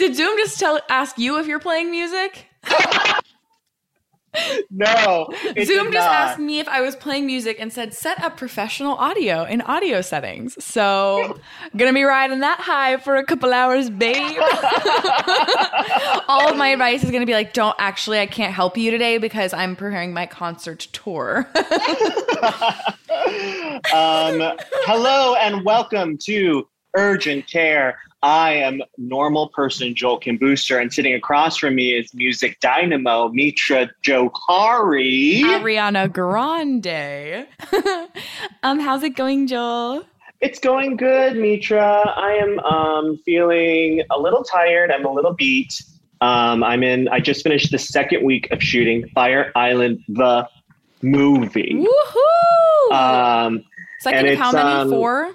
did Zoom just tell ask you if you're playing music? No, Zoom just not. asked me if I was playing music and said set up professional audio in audio settings. So gonna be riding that high for a couple hours, babe. All of my advice is gonna be like, don't actually, I can't help you today because I'm preparing my concert tour. Um, hello and welcome to Urgent Care. I am normal person Joel Kim Booster, and sitting across from me is music dynamo Mitra Jafari. Ariana Grande. um, how's it going, Joel? It's going good, Mitra. I am um, feeling a little tired. I'm a little beat. Um, I'm in. I just finished the second week of shooting Fire Island, the movie. Woohoo! Um, Second of how many? um, Four?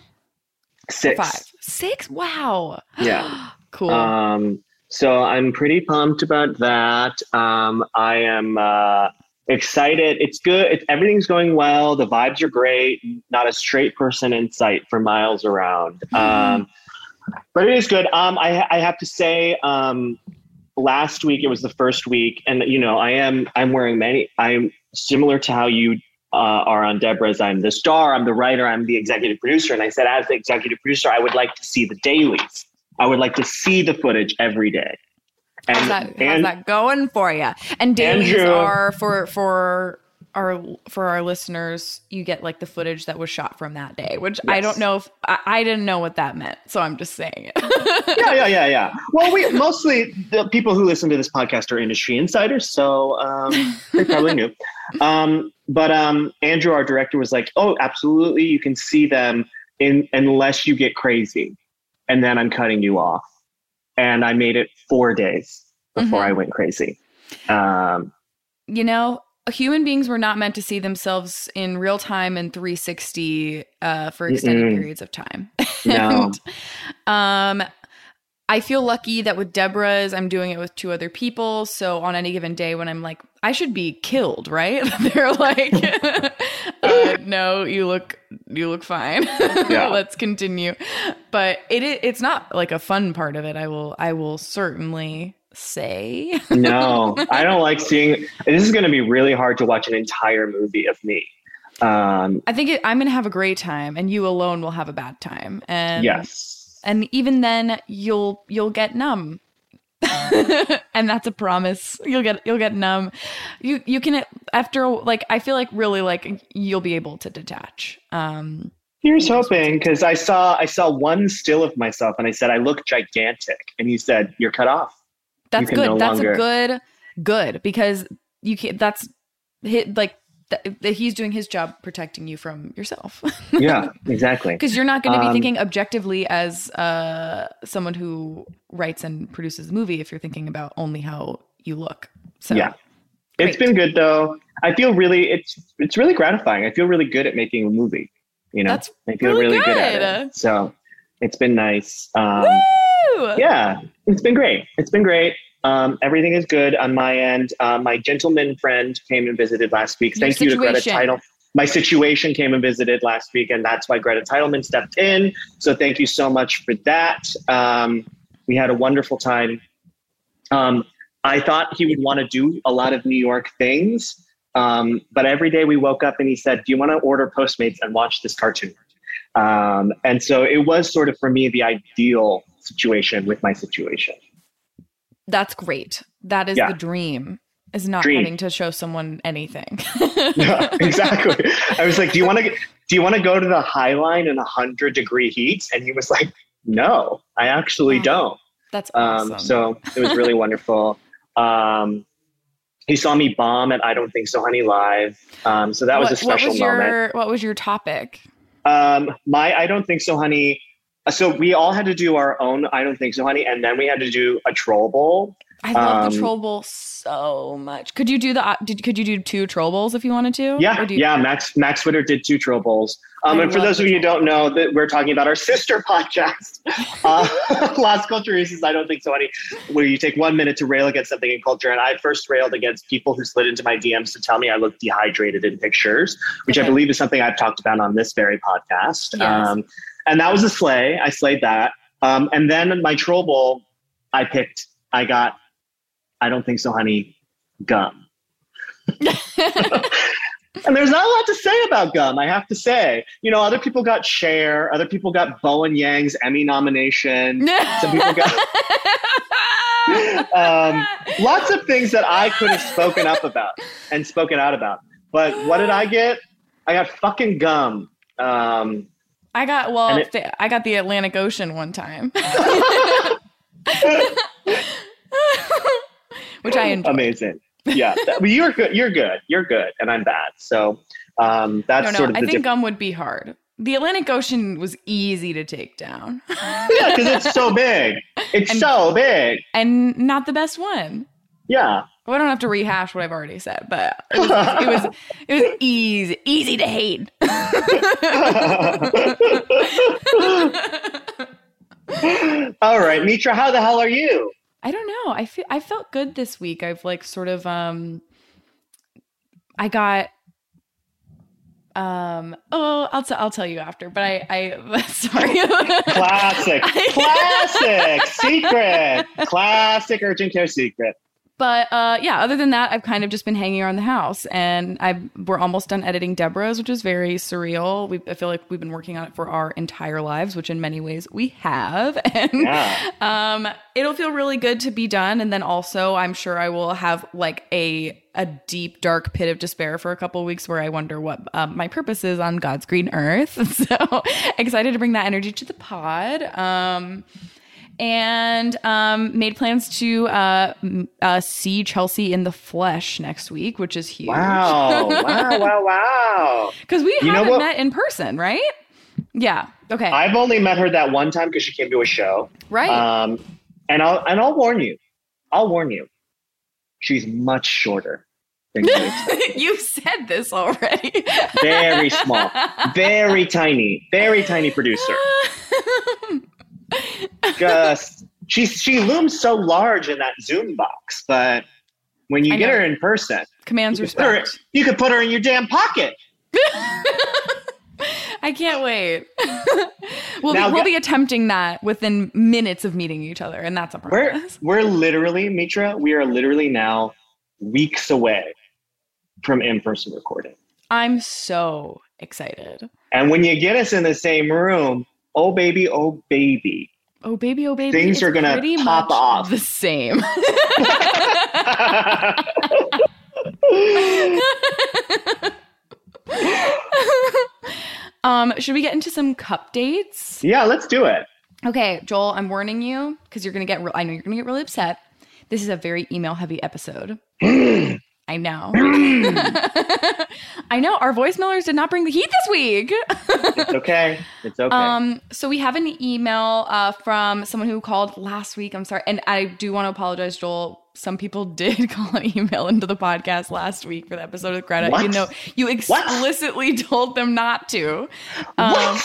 six. Five. Six? Wow. Yeah. cool. Um, so I'm pretty pumped about that. Um, I am uh, excited. It's good. It's, everything's going well. The vibes are great. Not a straight person in sight for miles around. Um, but it is good. Um, I, I have to say, um, last week it was the first week, and you know, I am I'm wearing many. I'm similar to how you uh, are on Deborah's. I'm the star. I'm the writer. I'm the executive producer. And I said, as the executive producer, I would like to see the dailies. I would like to see the footage every day. And, how's that, how's that going for you? And dailies Andrew- are for for our for our listeners. You get like the footage that was shot from that day, which I don't know if I, I didn't know what that meant, so I'm just saying it. yeah, yeah, yeah, yeah. Well, we mostly the people who listen to this podcast are industry insiders, so um, they probably knew. Um, but um, Andrew, our director, was like, "Oh, absolutely, you can see them in unless you get crazy, and then I'm cutting you off." And I made it four days before Mhm. I went crazy. Um, you know, human beings were not meant to see themselves in real time and 360 uh, for extended Mm-mm. periods of time. No. And, um, I feel lucky that with Deborah's, I'm doing it with two other people. So on any given day when I'm like, I should be killed, right? They're like, uh, no, you look, you look fine. Yeah. Let's continue. But it, it's not like a fun part of it. I will, I will certainly say. no, I don't like seeing. This is going to be really hard to watch an entire movie of me. Um, I think it, I'm going to have a great time, and you alone will have a bad time. And yes. and even then, you'll you'll get numb, and that's a promise. You'll get you'll get numb. You you can after like I feel like really like you'll be able to detach. Um, Here's hoping because I saw I saw one still of myself and I said I look gigantic and he said you're cut off. That's good. no that's longer- a good good because you can't. That's hit like. That, he's doing his job protecting you from yourself. Yeah, exactly. because you're not going to be Um, thinking objectively as uh, someone who writes and produces the movie if you're thinking about only how you look. So Yeah. it's been good though. I feel really it's it's really gratifying. I feel really good at making a movie. You know, That's I feel really really, good. at it. So it's been nice. Um, yeah, it's been great. It's been great. Um, everything is good on my end. Uh, my gentleman friend came and visited last week. Your Thank you to Greta situation. Title. My situation came and visited last week, and that's why Greta Titelman stepped in. So thank you so much for that. Um, we had a wonderful time. Um, I thought he would want to do a lot of New York things, um, but every day we woke up and he said, "Do you want to order Postmates and watch this cartoon?" Um, and so it was sort of for me the ideal situation with my situation. That's great. That is Yeah. the dream. Is not Dream. having to show someone anything. yeah, exactly. I was like, "Do you want to do you want to go to the High Line in a hundred degree heat?" And he was like, "No, I actually Oh, don't." That's Um, awesome. So it was really wonderful. Um, he saw me bomb at I Don't Think So Honey live. Um, so that was a special what was moment. your what was your topic? Um, my I Don't Think So Honey So we all had to do our own. I don't think so, honey. And then we had to do a troll bowl. I love the Um, troll bowl so much. Could you do the? Did could you do two troll bowls if you wanted to? Yeah, you- yeah. Max Max Twitter did two troll bowls. Um, and for those of you who don't know, that we're talking about our sister podcast, uh, Culture Culturistas. I don't think so, honey. Where you take one minute to rail against something in culture, and I first railed against people who slid into my DMs to tell me I look dehydrated in pictures, which I believe is something I've talked about on this very podcast. Yes. Um, and that was a slay. I slayed that. Um, and then my troll bowl, I picked. I got. I don't think so, honey. Gum. And there's not a lot to say about gum, I have to say. You know, other people got Cher, other people got Bowen Yang's Emmy nomination. Some people got um, lots of things that I could have spoken up about and spoken out about. But what did I get? I got fucking gum. Um, I got well. It- I got the Atlantic Ocean one time, which I enjoyed. amazing. Yeah, you're good. You're good. You're good, and I'm bad. So um, that's No, no, sort of I think difference. gum would be hard. The Atlantic Ocean was easy to take down, yeah, because it's so big. It's And- so big. and not the best one. Yeah. Well, I don't have to rehash what I've already said, but it was it was, it was easy easy to hate. All right, Mitra, how the hell are you? I don't know. I feel I felt good this week. I've like sort of um I got um oh I'll t- I'll tell you after, but I I sorry. Classic, classic, secret, classic urgent care secret. But uh yeah, other than that, I've kind of just been hanging around the house and I we're almost done editing Deborah's, which is very surreal. We I feel like we've been working on it for our entire lives, which in many ways we have. And Yeah. um it'll feel really good to be done and then also i'm sure i will have like a a deep dark pit of despair for a couple of weeks where i wonder what um, my purpose is on god's green earth so excited to bring that energy to the pod um and um, made plans to uh, uh, see Chelsea in the flesh next week, which is huge. Wow, wow, wow, wow. Because we You haven't met in person, right? Yeah. Okay. I've only met her that one time because she came to a show. right. Um, and I'll and I'll warn you. I'll warn you. She's much shorter than you. You've said this already. Very small, very tiny, very tiny producer. Just she she looms so large in that Zoom box, but when you I get know. her in person, Commands you could, put her, you could put her in your damn pocket. I can't wait. we'll Now be, we'll be attempting that within minutes of meeting each other, and that's a We're we're literally Mitra. We are literally now weeks away from in-person recording. I'm so excited. And when you get us in the same room, oh baby, oh baby, Oh baby, oh baby, Things it's are gonna pop off. the same. um, should we get into some cup dates? yeah, let's do it. Okay, Joel, I'm warning you because you're gonna get. Re- I know you're gonna get really upset. This is a very email heavy episode. I know. I know. Our voicemailers did not bring the heat this week. It's okay. It's okay. Um, so we have an email uh, from someone who called last week. I'm sorry, and I do want to apologize, Joel. Some people did call an email into the podcast last week for the episode with Greta. What? You know, you explicitly told them not to. Um,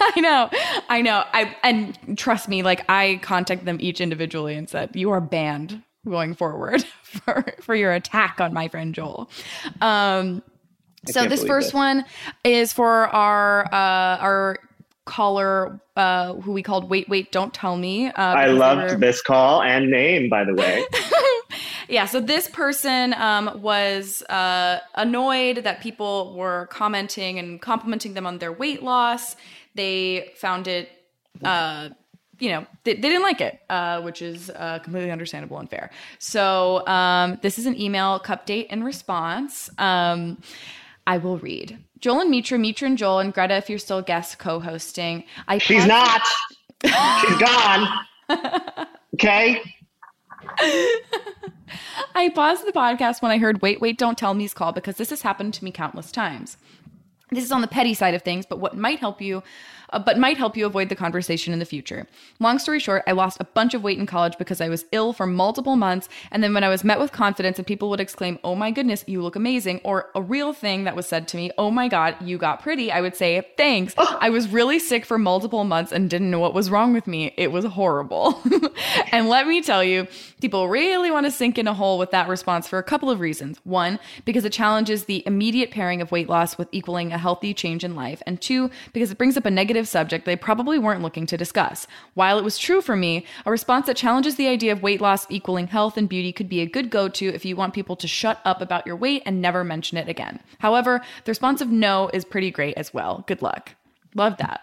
I know, I know. I and trust me, like I contacted them each individually and said, "You are banned going forward for for your attack on my friend Joel." Um, so this first it. one is for our uh, our caller uh, who we called wait wait don't tell me uh, I loved were- this call and name, by the way. yeah so this person um, was uh, annoyed that people were commenting and complimenting them on their weight loss they found it uh, you know they, they didn't like it uh, which is uh, completely understandable and fair so um, this is an email cup date in response um, i will read joel and mitra mitra and joel and greta if you're still guest co-hosting i She's not. She's gone. Okay. I paused the podcast when I heard Wait, Wait, Don't Tell Me's call because this has happened to me countless times. This is on the petty side of things, but what might help you uh, but might help you avoid the conversation in the future. Long story short, I lost a bunch of weight in college because I was ill for multiple months. And then when I was met with confidence and people would exclaim, Oh my goodness, you look amazing, or a real thing that was said to me, Oh my God, you got pretty, I would say, Thanks. I was really sick for multiple months and didn't know what was wrong with me. It was horrible. and let me tell you, people really want to sink in a hole with that response for a couple of reasons. One, because it challenges the immediate pairing of weight loss with equaling a healthy change in life. And two, because it brings up a negative subject they probably weren't looking to discuss. While it was true for me, a response that challenges the idea of weight loss equaling health and beauty could be a good go to if you want people to shut up about your weight and never mention it again. However, the response of no is pretty great as well. Good luck. Love that.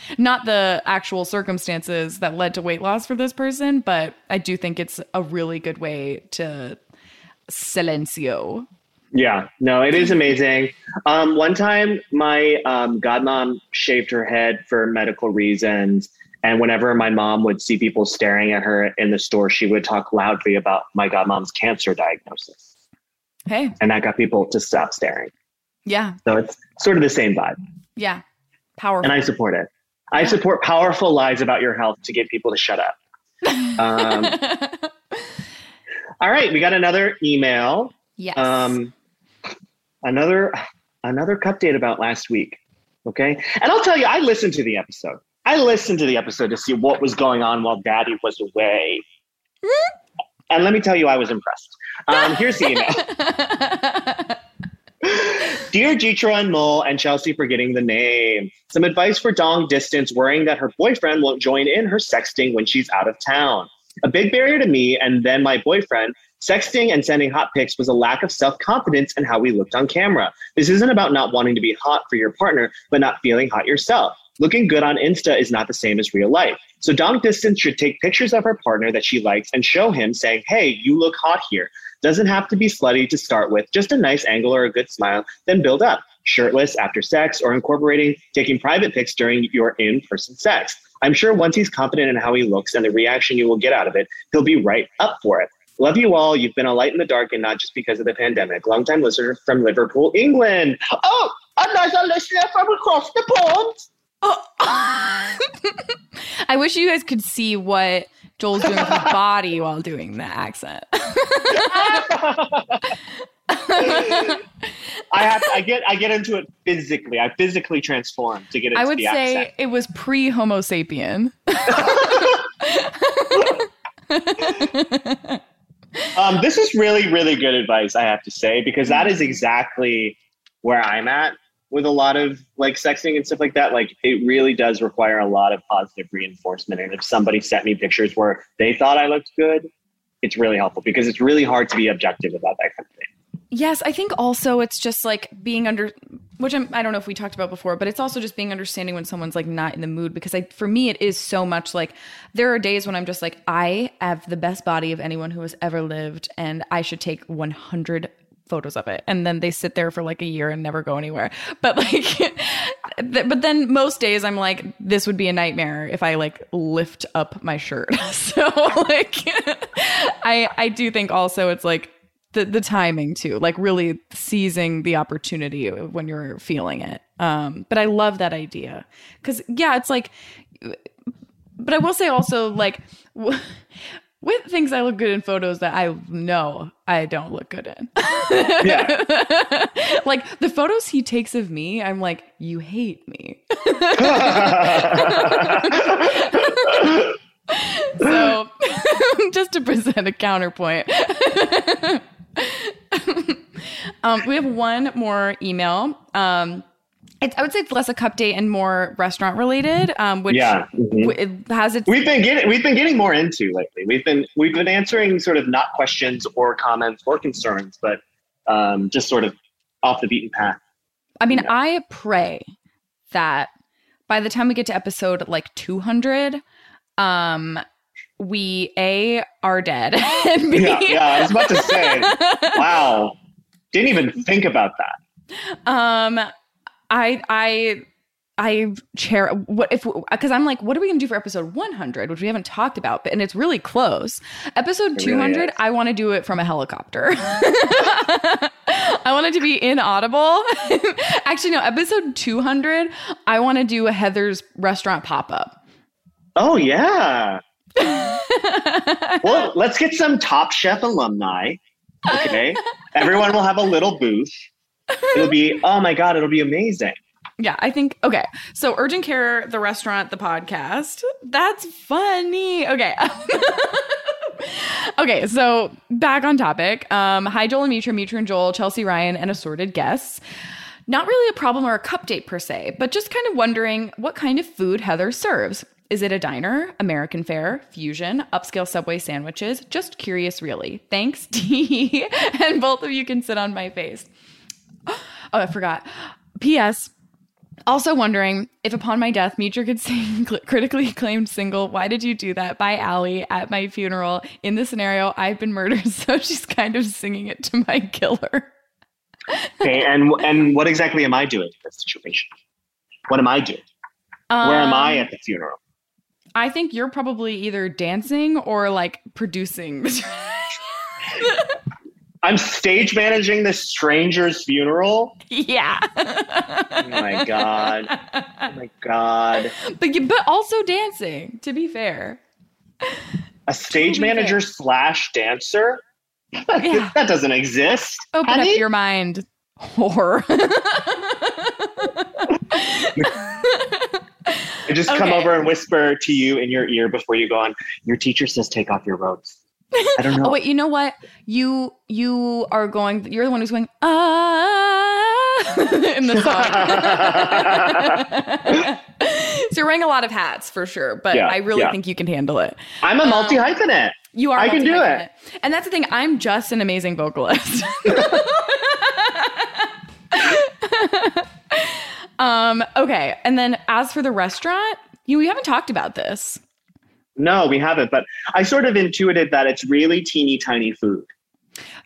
Not the actual circumstances that led to weight loss for this person, but I do think it's a really good way to silencio. Yeah, no, it is amazing. Um, one time, my um, godmom shaved her head for medical reasons. And whenever my mom would see people staring at her in the store, she would talk loudly about my godmom's cancer diagnosis. Hey, And that got people to stop staring. yeah, So it's sort of the same vibe. yeah. Powerful. And I support it. I support powerful lies about your health to get people to shut up. Um, all right, we got another email. yes. Um, another another cut date about last week. Okay, and I'll tell you, I listened to the episode. I listened to the episode to see what was going on while Daddy was away. And let me tell you, I was impressed. Um, here's the email. Dear Jitra and Mole and Chelsea for getting the name. Some advice for Dong Distance worrying that her boyfriend won't join in her sexting when she's out of town. A big barrier to me and then my boyfriend, sexting and sending hot pics was a lack of self confidence in how we looked on camera. This isn't about not wanting to be hot for your partner, but not feeling hot yourself. Looking good on Insta is not the same as real life. So Dong Distance should take pictures of her partner that she likes and show him saying, hey, you look hot here. Doesn't have to be slutty to start with, just a nice angle or a good smile, then build up. Shirtless after sex or incorporating taking private pics during your in person sex. I'm sure once he's confident in how he looks and the reaction you will get out of it, he'll be right up for it. Love you all. You've been a light in the dark and not just because of the pandemic. Longtime listener from Liverpool, England. Oh, another listener from across the pond. Oh. I wish you guys could see what Joel's doing with his body while doing the accent. I have I get I get into it physically. I physically transform to get into I would the say accent. it was pre Homo sapien. Um, this is really, really good advice, I have to say, because that is exactly where I'm at with a lot of like sexting and stuff like that. Like, it really does require a lot of positive reinforcement. And if somebody sent me pictures where they thought I looked good, it's really helpful because it's really hard to be objective about that kind of thing. Yes, I think also it's just like being under, which I'm, I don't know if we talked about before, but it's also just being understanding when someone's like not in the mood because I, for me, it is so much like there are days when I'm just like, I have the best body of anyone who has ever lived and I should take 100 photos of it. And then they sit there for like a year and never go anywhere. But like, but then most days I'm like, this would be a nightmare if I like lift up my shirt. so like, I, I do think also it's like, the the timing too like really seizing the opportunity when you're feeling it. Um but i love that idea. Because yeah it's like but i will say also like with things i look good in photos that i know i don't look good in. Yeah. like the photos he takes of me i'm like you hate me. So just to present a counterpoint um, we have one more email um, it's, i would say it's less a cup date and more restaurant related um, which yeah. mhm. w- it has its We've been getting we've been getting more into lately. We've been we've been answering sort of not questions or comments or concerns, but um, just sort of off the beaten path. I mean, Yeah. I pray that by the time we get to episode like 200, um, we a are dead and b Yeah, yeah. I was about to say, wow, didn't even think about that. um, I I I chair what if because I'm like, what are we gonna do for episode 100, which we haven't talked about, but and it's really close. Episode really 200, is. I want to do it from a helicopter. I want it to be inaudible. Actually, no, episode 200, I want to do a Heather's restaurant pop up. Oh yeah. well, let's get some Top Chef alumni. Okay. Everyone will have a little booth. It'll be, oh my God, it'll be amazing. Yeah, I think okay. So urgent care, the restaurant, the podcast. That's funny. Okay. okay, so back on topic. Um, hi Joel and Mitra, Mitra and Joel, Chelsea Ryan, and assorted guests. Not really a problem or a cup date per se, but just kind of wondering what kind of food Heather serves. Is it a diner, American fare, fusion, upscale Subway sandwiches? Just curious, really. Thanks, T. and both of you can sit on my face. Oh, I forgot. P.S. Also wondering if upon my death, Mitra could sing critically acclaimed single "Why Did You Do That" by Ally at my funeral. In the scenario, I've been murdered, so she's kind of singing it to my killer. Okay, and and what exactly am I doing in this situation? What am I doing? Where am I Um, at the funeral? I think you're probably either dancing or like producing. I'm stage managing this stranger's funeral. yeah. Oh my god. Oh my god. but but also dancing. To be fair. A stage be fair. manager slash dancer? Yeah. that doesn't exist. Open honey. up your mind, whore. I just come over and whisper to you in your ear before you go on. Your teacher says take off your robes. I don't know. Oh wait, you know what? You you are going. You're the one who's going ah in the song. so you're wearing a lot of hats for sure, but Yeah, I really yeah. think you can handle it. I'm a multi hyphenate. You are. I can do it. and that's the thing. I'm just an amazing vocalist. Um. Okay, and then as for the restaurant, you we haven't talked about this. No, we haven't. But I sort of intuited that it's really teeny tiny food.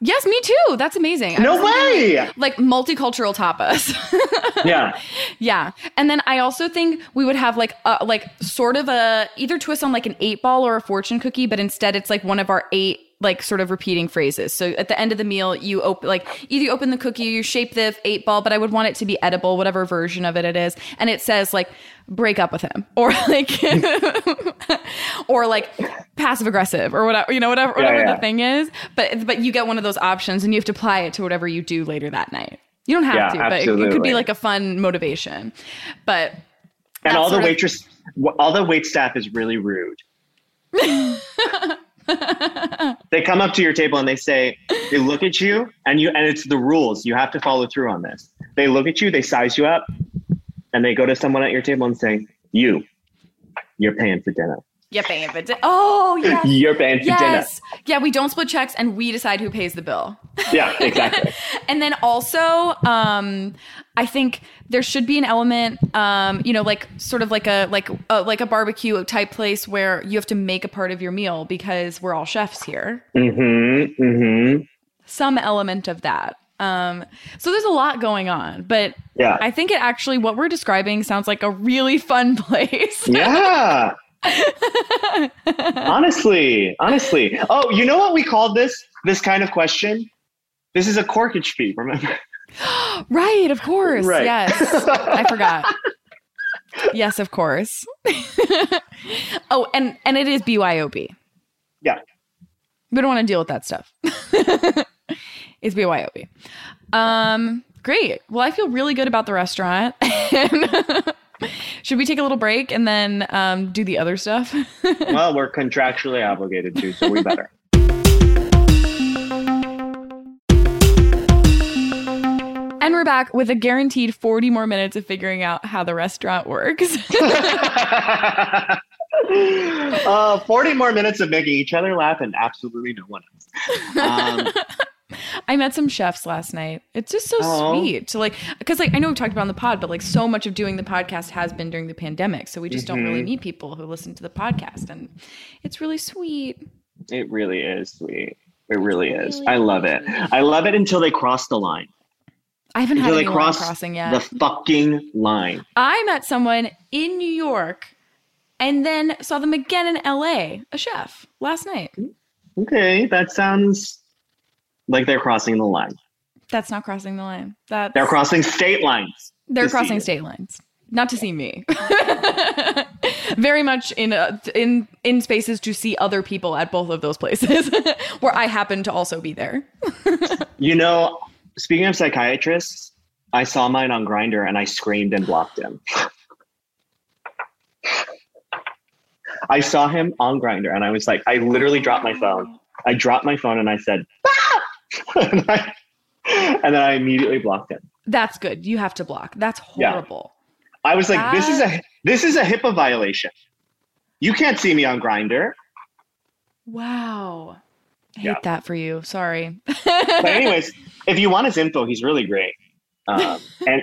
Yes, me too. That's amazing. No thinking, way. Like multicultural tapas. Yeah. Yeah, and then I also think we would have like a, like sort of a either twist on like an eight ball or a fortune cookie, but instead it's like one of our eight like sort of repeating phrases. So at the end of the meal, you open like either you open the cookie, you shape the eight ball, but I would want it to be edible, whatever version of it it is, and it says like break up with him or like or like passive aggressive or whatever you know whatever Yeah, whatever yeah. the thing is but but you get one of those options and you have to apply it to whatever you do later that night you don't have Yeah, to but it, it could be like a fun motivation but And all the sort of- waitress, all the wait staff is really rude. they come up to your table and they say, they look at you, and you, and it's the rules. You have to follow through on this. They look at you, they size you up, and they go to someone at your table and say, "You, you're paying for dinner. Yeah babe but oh yes You're paying for yes yeah we don't split checks and we decide who pays the bill. Yeah, exactly. and then also um i think there should be an element um you know like sort of like a like a, like a barbecue type place where you have to make a part of your meal because we're all chefs here mm-hmm. Mm-hmm. some element of that um so there's a lot going on but Yeah. i think it actually what we're describing sounds like a really fun place Yeah. Honestly, honestly. Oh, you know what we called this? This kind of question? This is a corkage fee, remember? right of course Right. yes i forgot yes of course oh and and it is byob Yeah. we don't want to deal with that stuff it's byob um great well i feel really good about the restaurant should we take a little break and then um, do the other stuff well, we're contractually obligated to, so we better. and we're back with a guaranteed 40 more minutes of figuring out how the restaurant works uh, 40 more minutes of making each other laugh and absolutely no one else. Um, I met some chefs last night. It's just so Aw. sweet to like, because like I know we've talked about on the pod, but like so much of doing the podcast has been during the pandemic, so we just don't really mm-hmm. meet people who listen to the podcast, and it's really sweet. it really is sweet. It really is. Really I love it. I love it until they cross the line. I haven't had Until they cross crossing yet. the fucking line. I met someone in New York, and then saw them again in L.A. A chef last night. Mm, okay, that sounds like they're crossing the line. That's not crossing the line. That's, They're crossing state lines. They're crossing state lines. Not to see me. Very much in uh, in in spaces to see other people at both of those places where I happen to also be there. You know, speaking of psychiatrists, I saw mine on Grindr and I screamed and blocked him. I saw him on Grindr and I was like, I literally dropped my phone. I dropped my phone and I said, "Ah!" and, I- and then I immediately blocked him. That's good. You have to block. That's Yeah. horrible. I was like, this is a this is a HIPAA violation. You can't see me on Grindr. Wow. I hate Yeah. that for you. Sorry. But anyways, if you want his info, he's really great. Um, and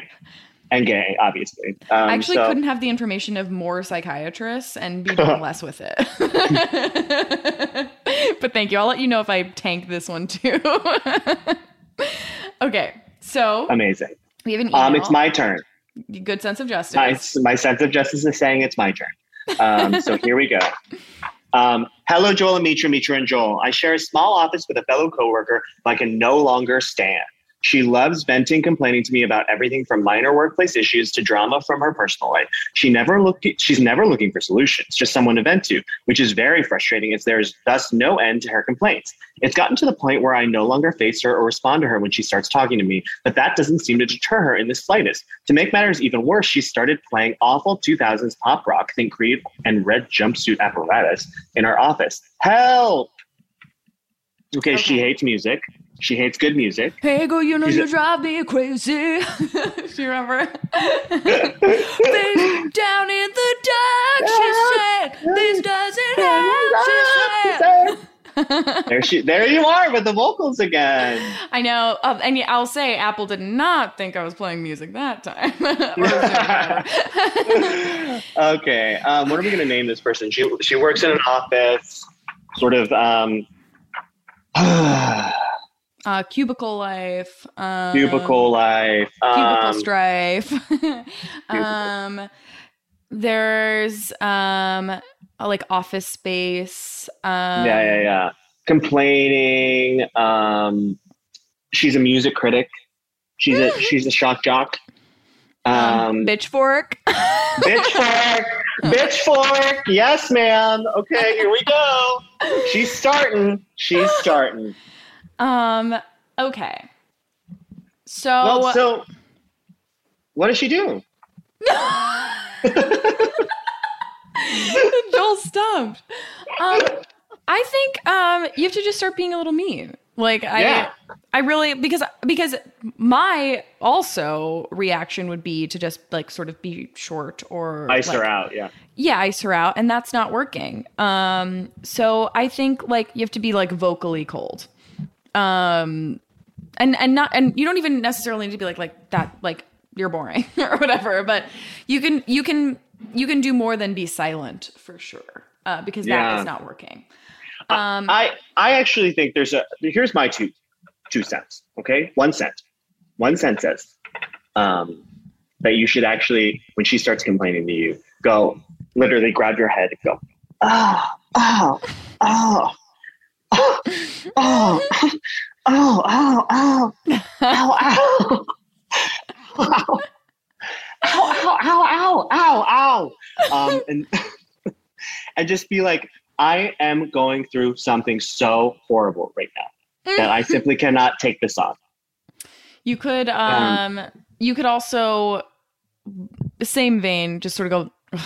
and gay, obviously. Um, I actually so- couldn't have the information of more psychiatrists and be doing less with it. but thank you. I'll let you know if I tank this one too. okay. So amazing. we have an email. Um, it's my turn. good sense of justice. My, my sense of justice is saying it's my turn. Um, so here we go. Um, hello, Joel and Mitra, Mitra and Joel. I share a small office with a fellow coworker who I can no longer stand. She loves venting, complaining to me about everything from minor workplace issues to drama from her personal life. She never look, she's never looking for solutions, just someone to vent to, which is very frustrating as there's thus no end to her complaints. It's gotten to the point where I no longer face her or respond to her when she starts talking to me, but that doesn't seem to deter her in the slightest. To make matters even worse, she started playing awful 2000s pop rock, think Creed, and red jumpsuit apparatus in our office. Help! Okay, she hates music. She hates good music. Hey, girl, you know She's you a- drive me crazy. Do you remember? Down in the dark, she said. This doesn't help, she said. there she, there you are with the vocals again. I know, um, and yeah, I'll say Apple did not think I was playing music that time. Okay, um, what are we going to name this person? She she works in an office, sort of. Um, uh, cubicle life. Um, cubicle life. Cubicle Um, strife. um, there's um, like office space. Um, yeah, yeah, yeah. Complaining. Um, she's a music critic. She's a she's a shock jock. Um, Um, Bitchfork. Bitchfork, bitchfork. Yes, ma'am. Okay, here we go. She's starting. She's starting. Um. Okay. So, Well, so what does she do? Joel stumped. Um, I think um you have to just start being a little mean. Like I, Yeah. I really because because my also reaction would be to just like sort of be short or Ice like, her out. Yeah. yeah, ice her out, and that's not working. Um, so I think like you have to be like vocally cold, um, and and not and you don't even necessarily need to be like like that like you're boring or whatever, but you can you can you can do more than be silent for sure, uh, because that Yeah. is not working. Um, I I actually think there's a here's my two two cents. Okay, one cent. One cent says um, that you should actually when she starts complaining to you, go literally grab your head and go oh oh oh oh oh oh oh oh ow ow ow ow ow ow ow um and and just be like I am going through something so horrible right now that I simply cannot take this on. You could um you could also same vein just sort of go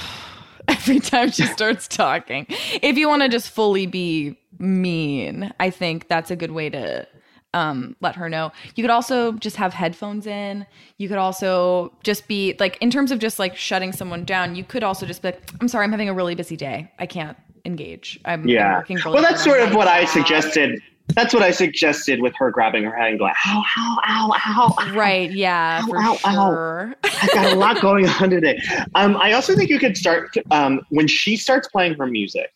every time she starts talking. If you want to just fully be mean, I think that's a good way to um let her know. You could also just have headphones in. You could also just be like in terms of just like shutting someone down, you could also just be like I'm sorry, I'm having a really busy day. I can't engage. I'm, I'm Yeah. working really Well, that's sort of what I suggested. That's what I suggested with her grabbing her head and going, ow, ow, ow, ow. ow. Right, yeah, Ow, for ow, ow. I've got a lot going on today. Um, I also think you could start um, when she starts playing her music,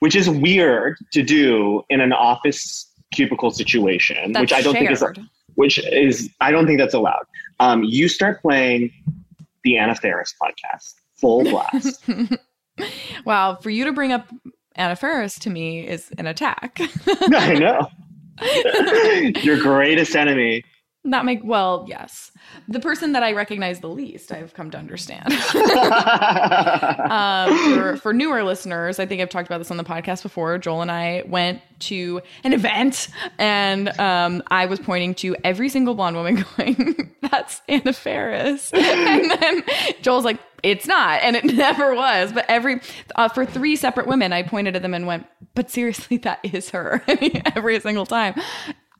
which is weird to do in an office cubicle situation, That's which I don't think is which is I don't think that's allowed. Um, you start playing the Anna Faris podcast full blast. Wow, for you to bring up Anna Faris to me is an attack. I know. Your greatest enemy That make well, yes. The person that I recognize the least, I've come to understand. um, for, for newer listeners, I think I've talked about this on the podcast before. Joel and I went to an event, and um, I was pointing to every single blonde woman, going, "That's Anna Faris," and then Joel's like, "It's not," and it never was. But every uh, for three separate women, I pointed at them and went, "But seriously, that is her." every single time.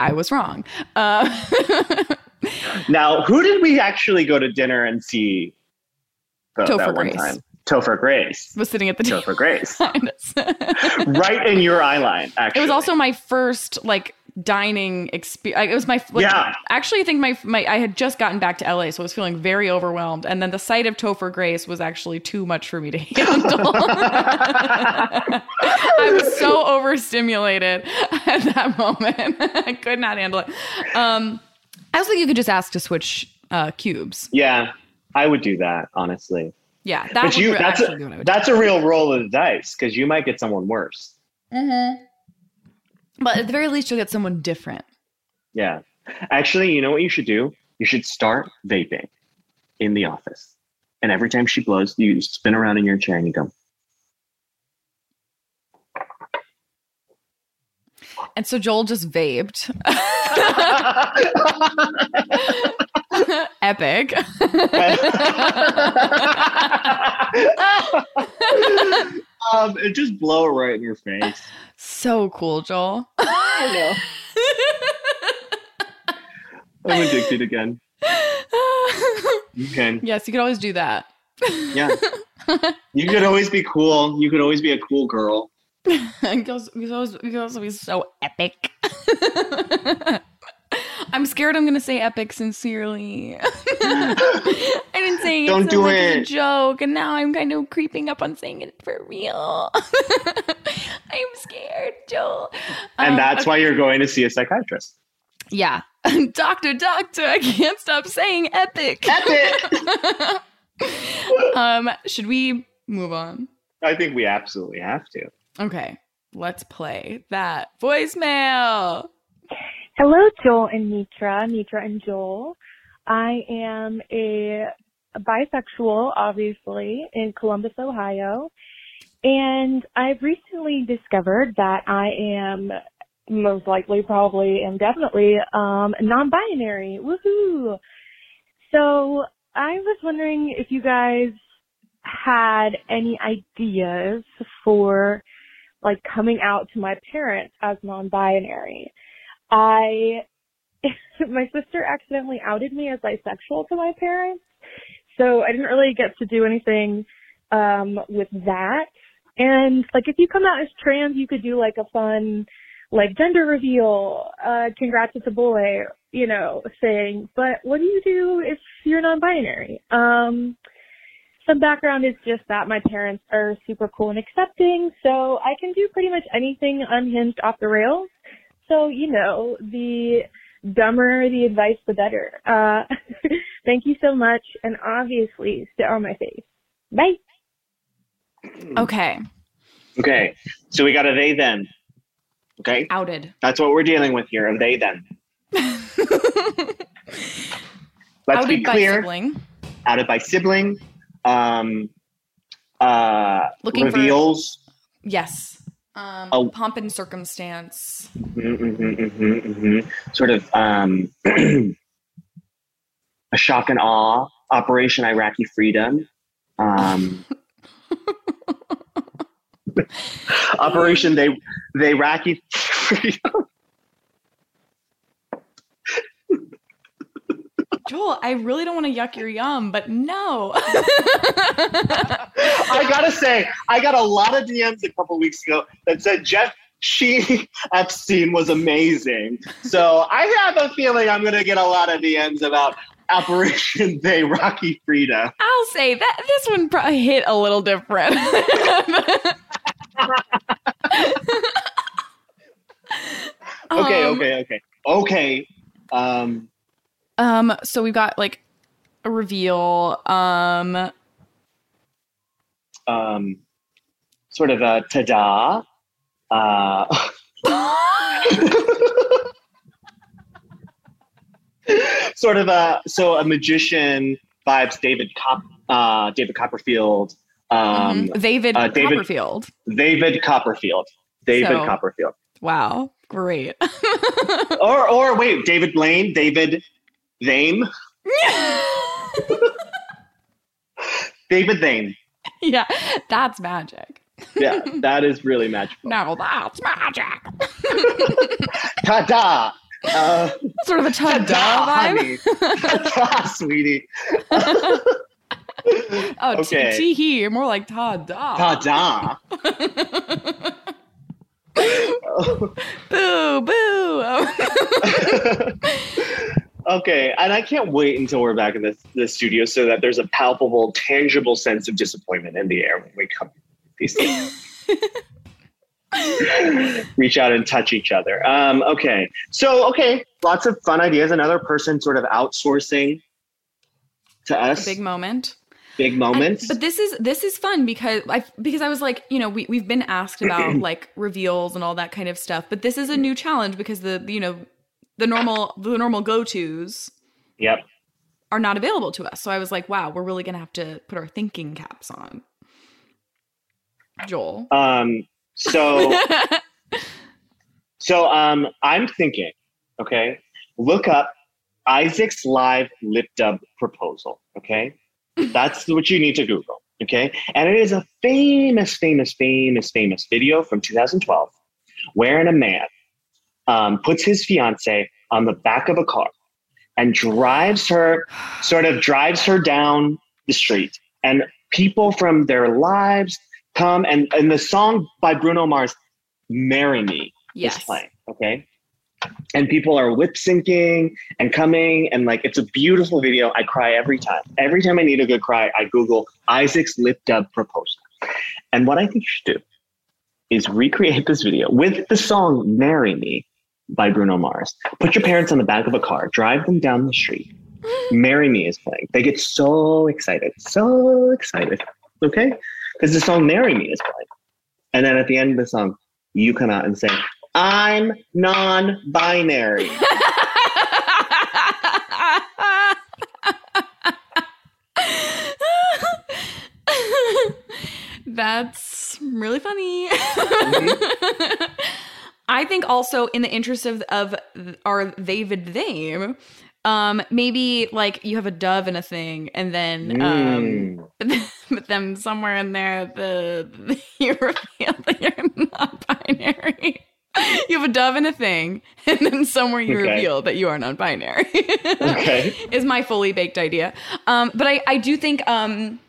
I was wrong. Uh, now, who did we actually go to dinner and see the, Topher that one Grace. time? Topher Grace. was sitting at the table. Topher Grace. right in your eye line, actually. It was also my first like dining experience. It was my like, Yeah. Actually, I think my my I had just gotten back to LA, so I was feeling very overwhelmed. And then the sight of Topher Grace was actually too much for me to handle. I was so overstimulated at that moment. I could not handle it. Um, I was like, you could just ask to switch uh, cubes. Yeah, I would do that, honestly. Yeah, that But you, re- that's actually be what I a, would do. that's a real roll of the dice because you might get someone worse. But at the very least, you'll get someone different. Yeah. Actually, you know what you should do? You should start vaping in the office. And every time she blows, you spin around in your chair and you go, And so Joel just vaped. Epic. um, and just blow it right in your face. so cool, Joel. I know. I'm addicted again. Okay. yes, you could always do that. Yeah. You could always be cool. You could always be a cool girl. you could also, you could also- you could also be so epic. I'm scared I'm gonna say epic sincerely. I didn't say it Don't so do much as a joke, and now I'm kind of creeping up on saying it for real. I'm scared, Joel. And Um, that's why you're going to see a psychiatrist. Yeah. doctor, doctor, I can't stop saying epic. Epic! um, should we move on? I think we absolutely have to. Okay. Let's play that voicemail. Hello, Joel and Nitra, Nitra and Joel. I am a bisexual, obviously, in Columbus, Ohio. And I've recently discovered that I am most likely, probably, and definitely um, non-binary. Woohoo! So I was wondering if you guys had any ideas for like coming out to my parents as non-binary. I, my sister accidentally outed me as bisexual to my parents, so I didn't really get to do anything um with that. And like if you come out as trans, you could do like a fun like gender reveal, uh congrats it's a boy, you know, thing. But what do you do if you're non-binary? Um some background is just that my parents are super cool and accepting, so I can do pretty much anything unhinged off the rails. So, you know, the dumber the advice, the better. Uh, thank you so much, and obviously, sit on my face. Bye. Okay. Okay. So we got a they then. Okay. Outed. That's what we're dealing with here. A they then. Let's Outed be by sibling. outed by sibling. Um, uh, Looking for- reveals. Yes. Um, Oh. Pomp and circumstance. Mhm, mhm, mhm, mhm. Sort of um, a shock and awe. Operation Iraqi Freedom. Um, Operation they they Iraqi Freedom. Joel, I really don't want to yuck your yum, but no. I gotta say, I got a lot of DMs a couple weeks ago that said Jeff She Epstein was amazing. So I have a feeling I'm gonna get a lot of DMs about Operation They Rocky Frida. I'll say that this one probably hit a little different. Okay, Um, okay, okay, okay. Um, Um, so we've got like a reveal. Um, um, sort of a ta-da. Uh, sort of a so a magician vibes David Cop uh David Copperfield um Mhm. David uh, David- Copperfield. David Copperfield David So- Copperfield Wow, great. or or wait David Blaine David Vame David Vame yeah, that's magic. yeah that is really magical No, that's magic. ta-da uh, Sort of a ta-da ta-da vibe. sweetie Oh, Okay. tee hee, more like ta-da. ta-da Boo, boo. Okay, and I can't wait until we're back in the, the studio so that there's a palpable, tangible sense of disappointment in the air when we come. These things. Reach out and touch each other. Um, okay, so okay, lots of fun ideas. Another person sort of outsourcing to us. Big moment. big moments. But this is this is fun because I because I was like, you know, we we've been asked about like reveals and all that kind of stuff, but this is a new challenge because the you know the normal the normal go tos yep. are not available to us. So I was like, wow, we're really gonna have to put our thinking caps on. Joel. Um, so So um, I'm thinking, okay, look up Isaac's live lip dub proposal. Okay, that's what you need to Google. Okay, and it is a famous, famous, famous, famous video from 2012, wherein a man um, puts his fiance on the back of a car and drives her, sort of drives her down the street, and people from their lives come and and the song by Bruno Mars, "Marry Me." is playing. Okay. And people are lip syncing and coming, and like it's a beautiful video. I cry every time. Every time I need a good cry, I Google Isaac's lip dub proposal. And what I think you should do is recreate this video with the song Marry Me by Bruno Mars. Put your parents on the back of a car, drive them down the street. Marry Me is playing. They get so excited, so excited. Okay? Because the song Marry Me is playing. And then at the end of the song, you come out and say, I'm non binary. That's really funny. I think also in the interest of of our David theme, um, maybe like you have a dove and a thing, and then um, Mm. but then, but then somewhere in there, the, the you reveal that you're not binary. You have a dove and a thing, and then somewhere you Okay. reveal that you are non-binary. Okay. is my fully baked idea. Um, but I, I do think um,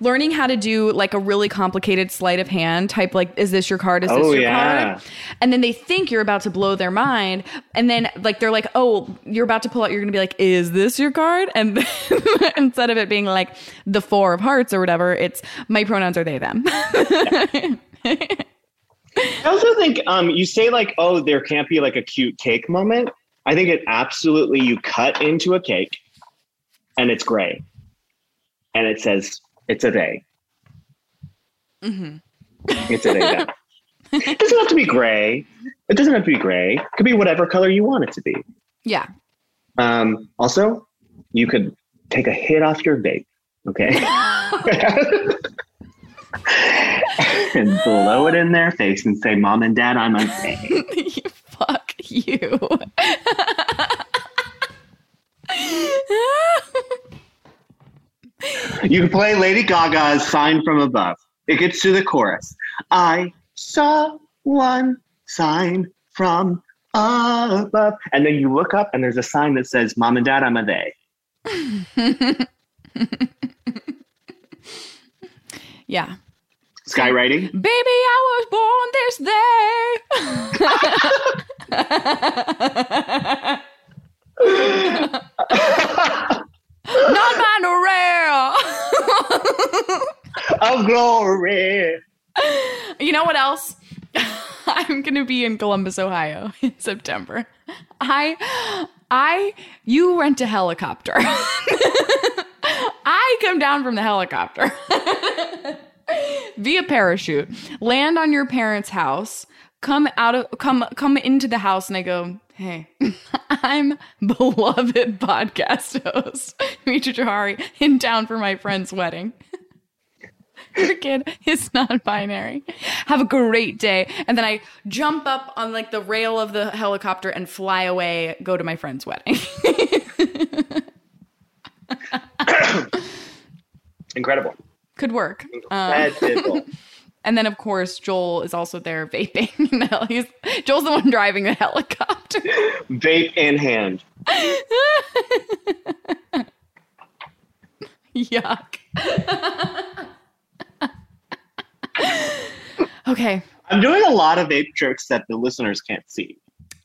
learning how to do like a really complicated sleight of hand type, like, is this your card? Is this Oh, your yeah. card? And then they think you're about to blow their mind. And then, like, they're like, oh, you're about to pull out, you're going to be like, is this your card? And then, instead of it being like the four of hearts or whatever, it's my pronouns are they, them. I also think um, you say, like, oh, there can't be like a cute cake moment. I think it absolutely, you cut into a cake and it's gray and it says, it's a they. hmm It's a they. it doesn't have to be gray. It doesn't have to be gray. It could be whatever color you want it to be. Yeah. Um, also, you could take a hit off your vape, okay? and blow it in their face and say, Mom and Dad, I'm okay. Fuck you. You can play Lady Gaga's Sign from Above. It gets to the chorus. I saw one sign from above. And then you look up and there's a sign that says, Mom and Dad, I'm a they. yeah. Skywriting. Baby, I was born this day. Not binary. of glory. you know what else? I'm gonna be in Columbus, Ohio in September. I, I, you rent a helicopter. I come down from the helicopter. via parachute, land on your parents' house, come out of come come into the house and I go, "Hey, I'm beloved podcast host Mitra Jafari in town for my friend's wedding." Your kid is non-binary. Have a great day. And then I jump up on like the rail of the helicopter and fly away, go to my friend's wedding. Incredible. Could work. Um, Incredible. And then, of course, Joel is also there vaping. No, he's Joel's the one driving the helicopter. Vape in hand. Yuck. okay, I'm doing a lot of vape tricks that the listeners can't see.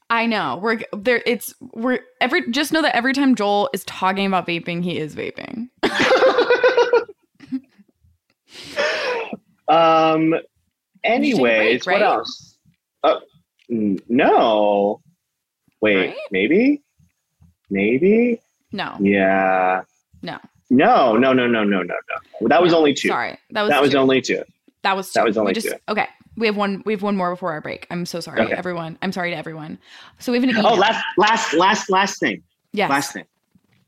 I know we're there. It's we're every just know that every time Joel is talking about vaping, he is vaping. Um. Anyways, break, what else? Uh, n- no. Wait, Right? maybe, maybe. No, Yeah. no, No, no, no, no, no, no, no. That was only two. Sorry, that was that was only two. that was that was only we just, two. Okay, we have one. We have one more before our break. I'm so sorry, Okay. everyone. I'm sorry to everyone. So we have an email. Oh, last, last, last, last thing. yes. Last thing.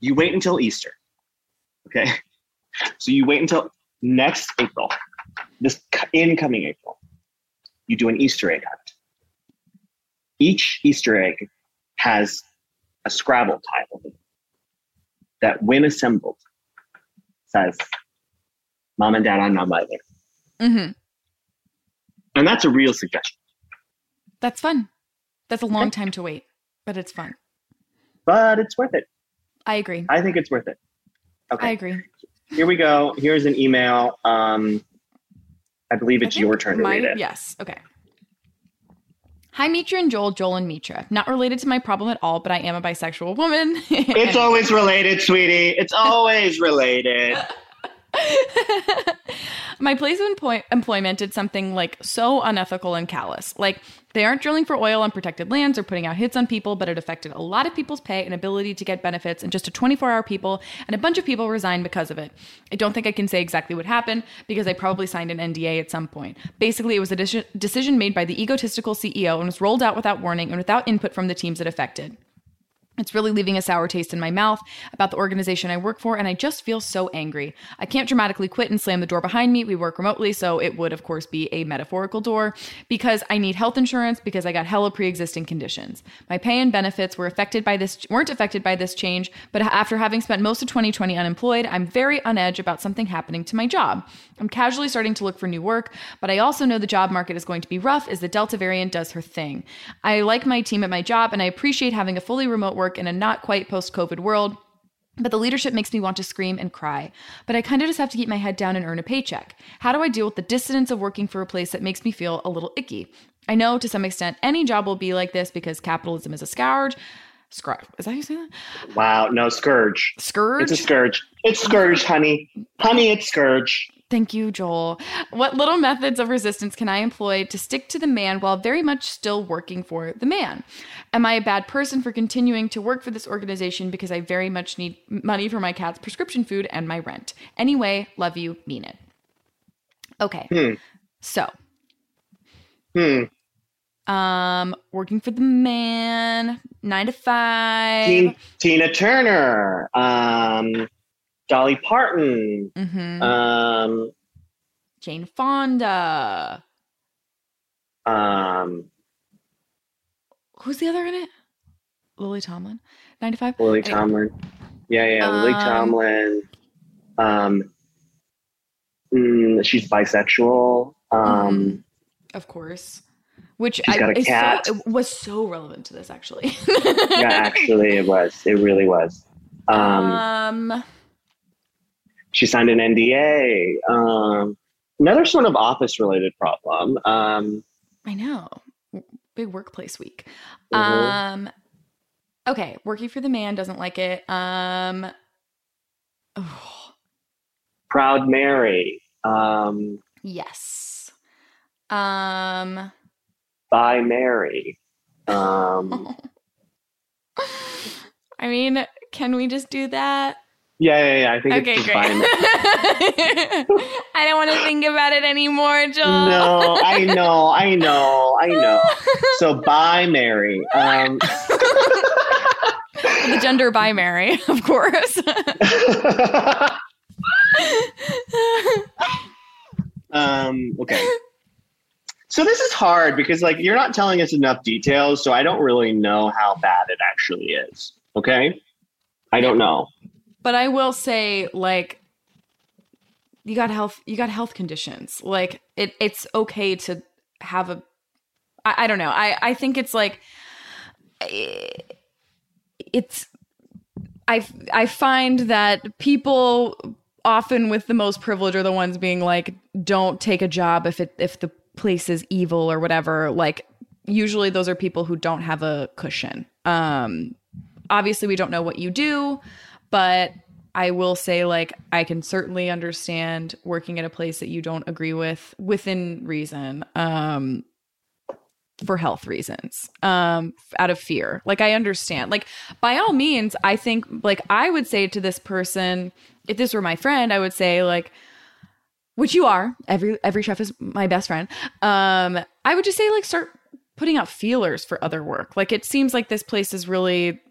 You wait until Easter. Okay. So you wait until next April, this incoming April. You do an Easter egg hunt. Each Easter egg has a Scrabble tile that, when assembled, says, Mom and Dad, I'm not either. hmm And that's a real suggestion. That's fun. That's a long time to wait, but it's fun. But it's worth it. I agree. I think it's worth it. Okay. I agree. Here we go. Here's an email. Um, I believe it's think your turn to read it. Yes. Okay. Hi, Mitra and Joel, Joel and Mitra. Not related to my problem at all, but I am a bisexual woman. It's always related, sweetie. It's always related. My place of employ- employment did something like so unethical and callous. Like they aren't drilling for oil on protected lands or putting out hits on people, but it affected a lot of people's pay and ability to get benefits in just a 24 hour people, and a bunch of people resigned because of it. I don't think I can say exactly what happened because I probably signed an NDA at some point. Basically, it was a deci- decision made by the egotistical CEO and was rolled out without warning and without input from the teams it affected. It's really leaving a sour taste in my mouth about the organization I work for, and I just feel so angry. I can't dramatically quit and slam the door behind me. We work remotely, so it would, of course, be a metaphorical door because I need health insurance because I got hella pre-existing conditions. My pay and benefits were affected by this weren't affected by this change, but after having spent most of 2020 unemployed, I'm very on edge about something happening to my job. I'm casually starting to look for new work, but I also know the job market is going to be rough as the Delta variant does her thing. I like my team at my job, and I appreciate having a fully remote work in a not quite post COVID world. But the leadership makes me want to scream and cry. But I kind of just have to keep my head down and earn a paycheck. How do I deal with the dissonance of working for a place that makes me feel a little icky? I know to some extent any job will be like this because capitalism is a scourge. Scourge. Is that how you say that? Wow, no, Scourge. Scourge? It's a Scourge. It's Scourge, honey. Honey, it's Scourge. Thank you, Joel. What little methods of resistance can I employ to stick to the man while very much still working for the man? Am I a bad person for continuing to work for this organization because I very much need money for my cat's prescription food and my rent? Anyway, love you, mean it. Okay. Hmm. So, Hmm. um, working for the man, nine to five. Teen, Tina Turner. Um, Dolly Parton. hmm Um, Jane Fonda. um, Who's the other in it? Lily Tomlin. Nine to five. Lily Anyway. Tomlin. Yeah, yeah, Lily Um, Tomlin. Um, mm, she's bisexual. Um, Of course. Which She's I, got a cat. So, it was so relevant to this, actually. yeah, actually, it was. It really was. Um, um, she signed an NDA. Um, another sort of office-related problem. Um, I know. Big workplace week. Mhm. Um, okay, working for the man doesn't like it. Um, oh, Proud Mary. Um, yes. Um, by Mary. Um, I mean, can we just do that? Yeah, yeah, yeah. I think Okay, it's great. fine. I don't want to think about it anymore, Joel. No, I know, I know, I know. So bye, Mary. Um, the gender binary, of course. um, okay. So this is hard because like you're not telling us enough details, so I don't really know how bad it actually is. Okay? I don't know. But I will say, like, you got health, you got health conditions. Like, it, it's okay to have a. I, I don't know. I, I think it's like, it's. I, I find that people often with the most privilege are the ones being like, don't take a job if it if the place is evil or whatever. Like, usually those are people who don't have a cushion. Um, obviously, we don't know what you do, but I will say, like, I can certainly understand working at a place that you don't agree with within reason. Um, for health reasons um out of fear like i understand like by all means i think like i would say to this person if this were my friend i would say like which you are every every chef is my best friend um i would just say like start putting out feelers for other work like it seems like this place is really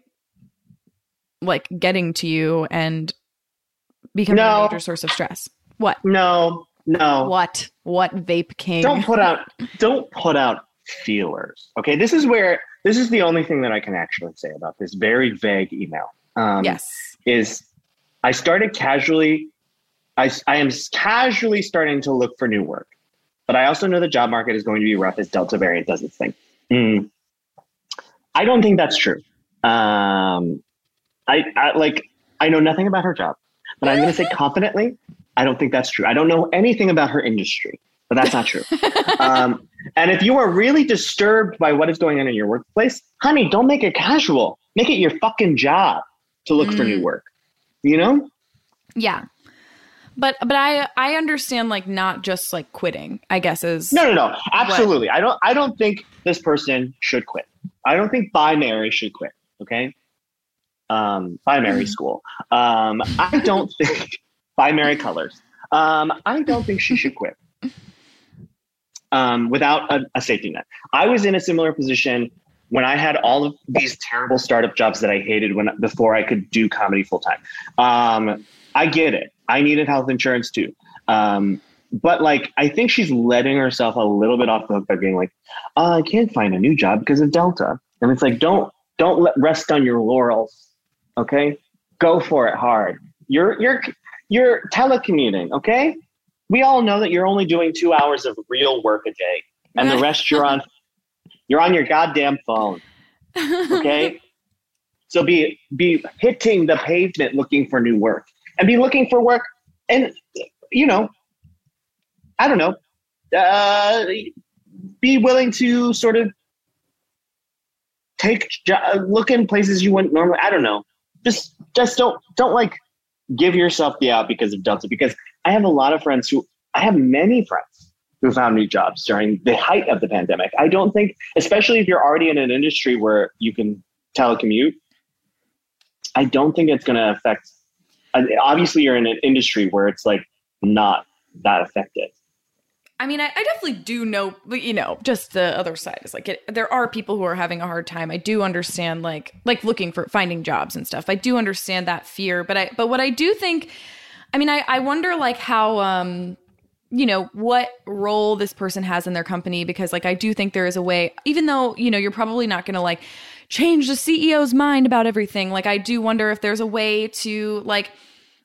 like getting to you and becoming No. a major source of stress what No, no. what what vape king Don't put out don't put out feelers. Okay? This is where this is the only thing that I can actually say about this very vague email. Um yes is I started casually I, I am casually starting to look for new work. But I also know the job market is going to be rough as Delta variant does its thing. Mm. I don't think that's true. Um, I, I like I know nothing about her job, but I'm going to say confidently, I don't think that's true. I don't know anything about her industry, but that's not true. um, and if you are really disturbed by what is going on in your workplace, honey, don't make it casual. Make it your fucking job to look for new Mm. work. You know? Yeah. But but I I understand like not just like quitting, I guess is No, no, no. Absolutely. I don't. I don't think this person should quit. I don't think by binary should quit. Okay. Um, binary school. Um, I don't think binary colors. Um, I don't think she should quit. Um, without a, a safety net. I was in a similar position when I had all of these terrible startup jobs that I hated when before I could do comedy full time. Um, I get it. I needed health insurance too. Um, but like, I think she's letting herself a little bit off the hook by being like, uh, I can't find a new job because of Delta. And it's like, don't don't let rest on your laurels. Okay, go for it hard. You're you're you're telecommuting. Okay, we all know that you're only doing two hours of real work a day, and the rest you're on you're on your goddamn phone. Okay, so be be hitting the pavement looking for new work, and be looking for work, and you know, I don't know, uh, be willing to sort of take look in places you wouldn't normally. I don't know. Just just don't don't like give yourself the out because of Delta. Because I have a lot of friends who I have many friends who found new jobs during the height of the pandemic. I don't think, especially if you're already in an industry where you can telecommute, I don't think it's going to affect. Obviously, you're in an industry where it's like not that effective. I mean, I, I definitely do know, you know, just the other side is like it, there are people who are having a hard time. I do understand, like, like looking for finding jobs and stuff. I do understand that fear, but I, but what I do think, I mean, I, I wonder like how, um, you know, what role this person has in their company because, like, I do think there is a way, even though you know you're probably not going to like change the CEO's mind about everything. Like, I do wonder if there's a way to like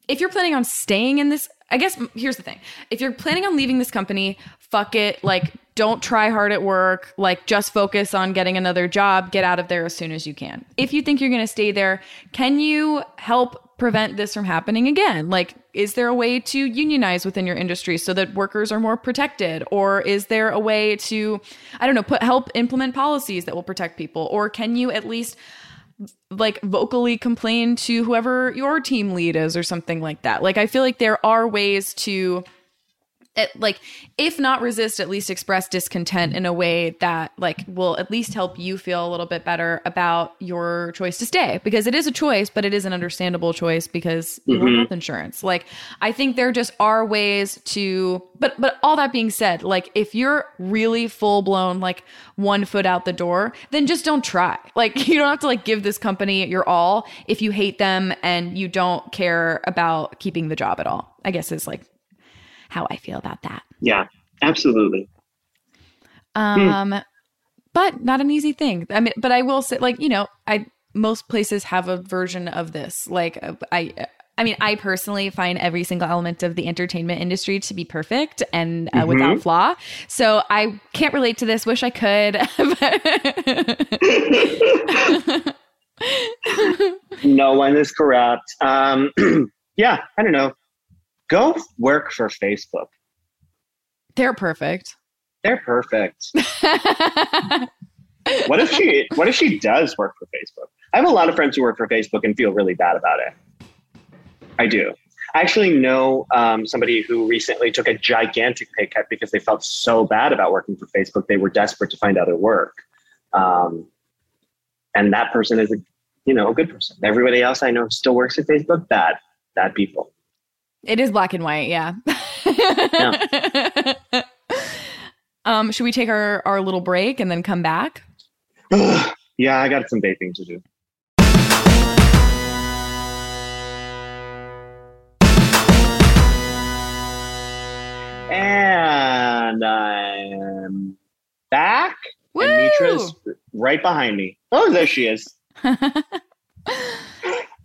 if you're planning on staying in this, I guess here's the thing. If you're planning on leaving this company, fuck it. Like, don't try hard at work. Like, just focus on getting another job. Get out of there as soon as you can. If you think you're going to stay there, can you help prevent this from happening again? Like, is there a way to unionize within your industry so that workers are more protected? Or is there a way to, I don't know, put help implement policies that will protect people? Or can you at least like vocally complain to whoever your team lead is or something like that. Like I feel like there are ways to it, like if not resist at least express discontent in a way that like will at least help you feel a little bit better about your choice to stay. Because it is a choice but it is an understandable choice because you want Mhm. health insurance. Like i think there just are ways to but but all that being said like if you're really full blown like one foot out the door then just don't try. Like you don't have to like give this company your all if you hate them and you don't care about keeping the job at all i guess is like how I feel about that. Yeah, absolutely. Um, but not an easy thing. I mean, but I will say, like, you know, I most places have a version of this. Like, uh, I. I mean, I personally find every single element of the entertainment industry to be perfect and uh, Mhm. without flaw. So I can't relate to this. Wish I could. no one is corrupt. Um, yeah, I don't know. Go work for Facebook. They're perfect. They're perfect. What if she? What if she does work for Facebook? I have a lot of friends who work for Facebook and feel really bad about it. I do. I actually know um, somebody who recently took a gigantic pay cut because they felt so bad about working for Facebook. They were desperate to find other work, um, and that person is a, you know, a good person. Everybody else I know still works at Facebook. Bad, bad people. It is black and white, yeah. um, should we take our, our little break and then come back? yeah, I got some vaping to do. And I'm back. And Mitra's right behind me. Oh, there she is.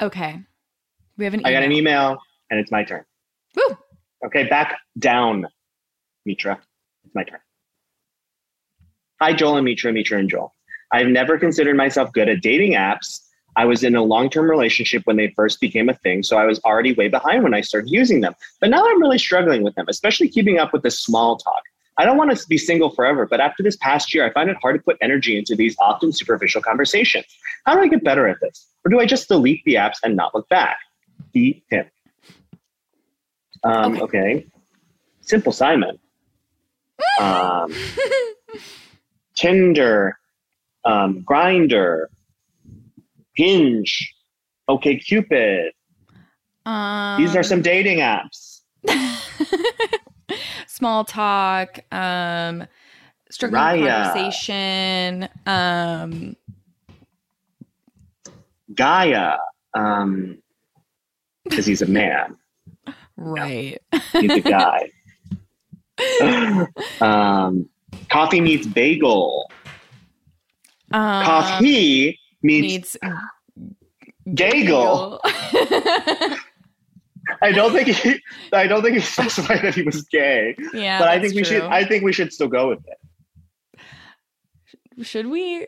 okay. We have an I got an email, and it's my turn. Woo. Okay, back down, Mitra. It's my turn. Hi, Joel and Mitra, Mitra and Joel. I've never considered myself good at dating apps. I was in a long term relationship when they first became a thing, so I was already way behind when I started using them. But now I'm really struggling with them, especially keeping up with the small talk. I don't want to be single forever, but after this past year, I find it hard to put energy into these often superficial conversations. How do I get better at this? Or do I just delete the apps and not look back? Eat him. Um, okay. Simple Simon. Um, Tinder, um, Grindr, Hinge, OK Cupid. Um, These are some dating apps. small talk, um, struggling Raya. conversation. Um, Gaia, um, because he's a man. right. He's a guy. um, coffee meets bagel. Um, Coffee meets, gaggle. I don't think he. I don't think he specified that he was gay. yeah, but I think we should. I think we should still go with it. should we?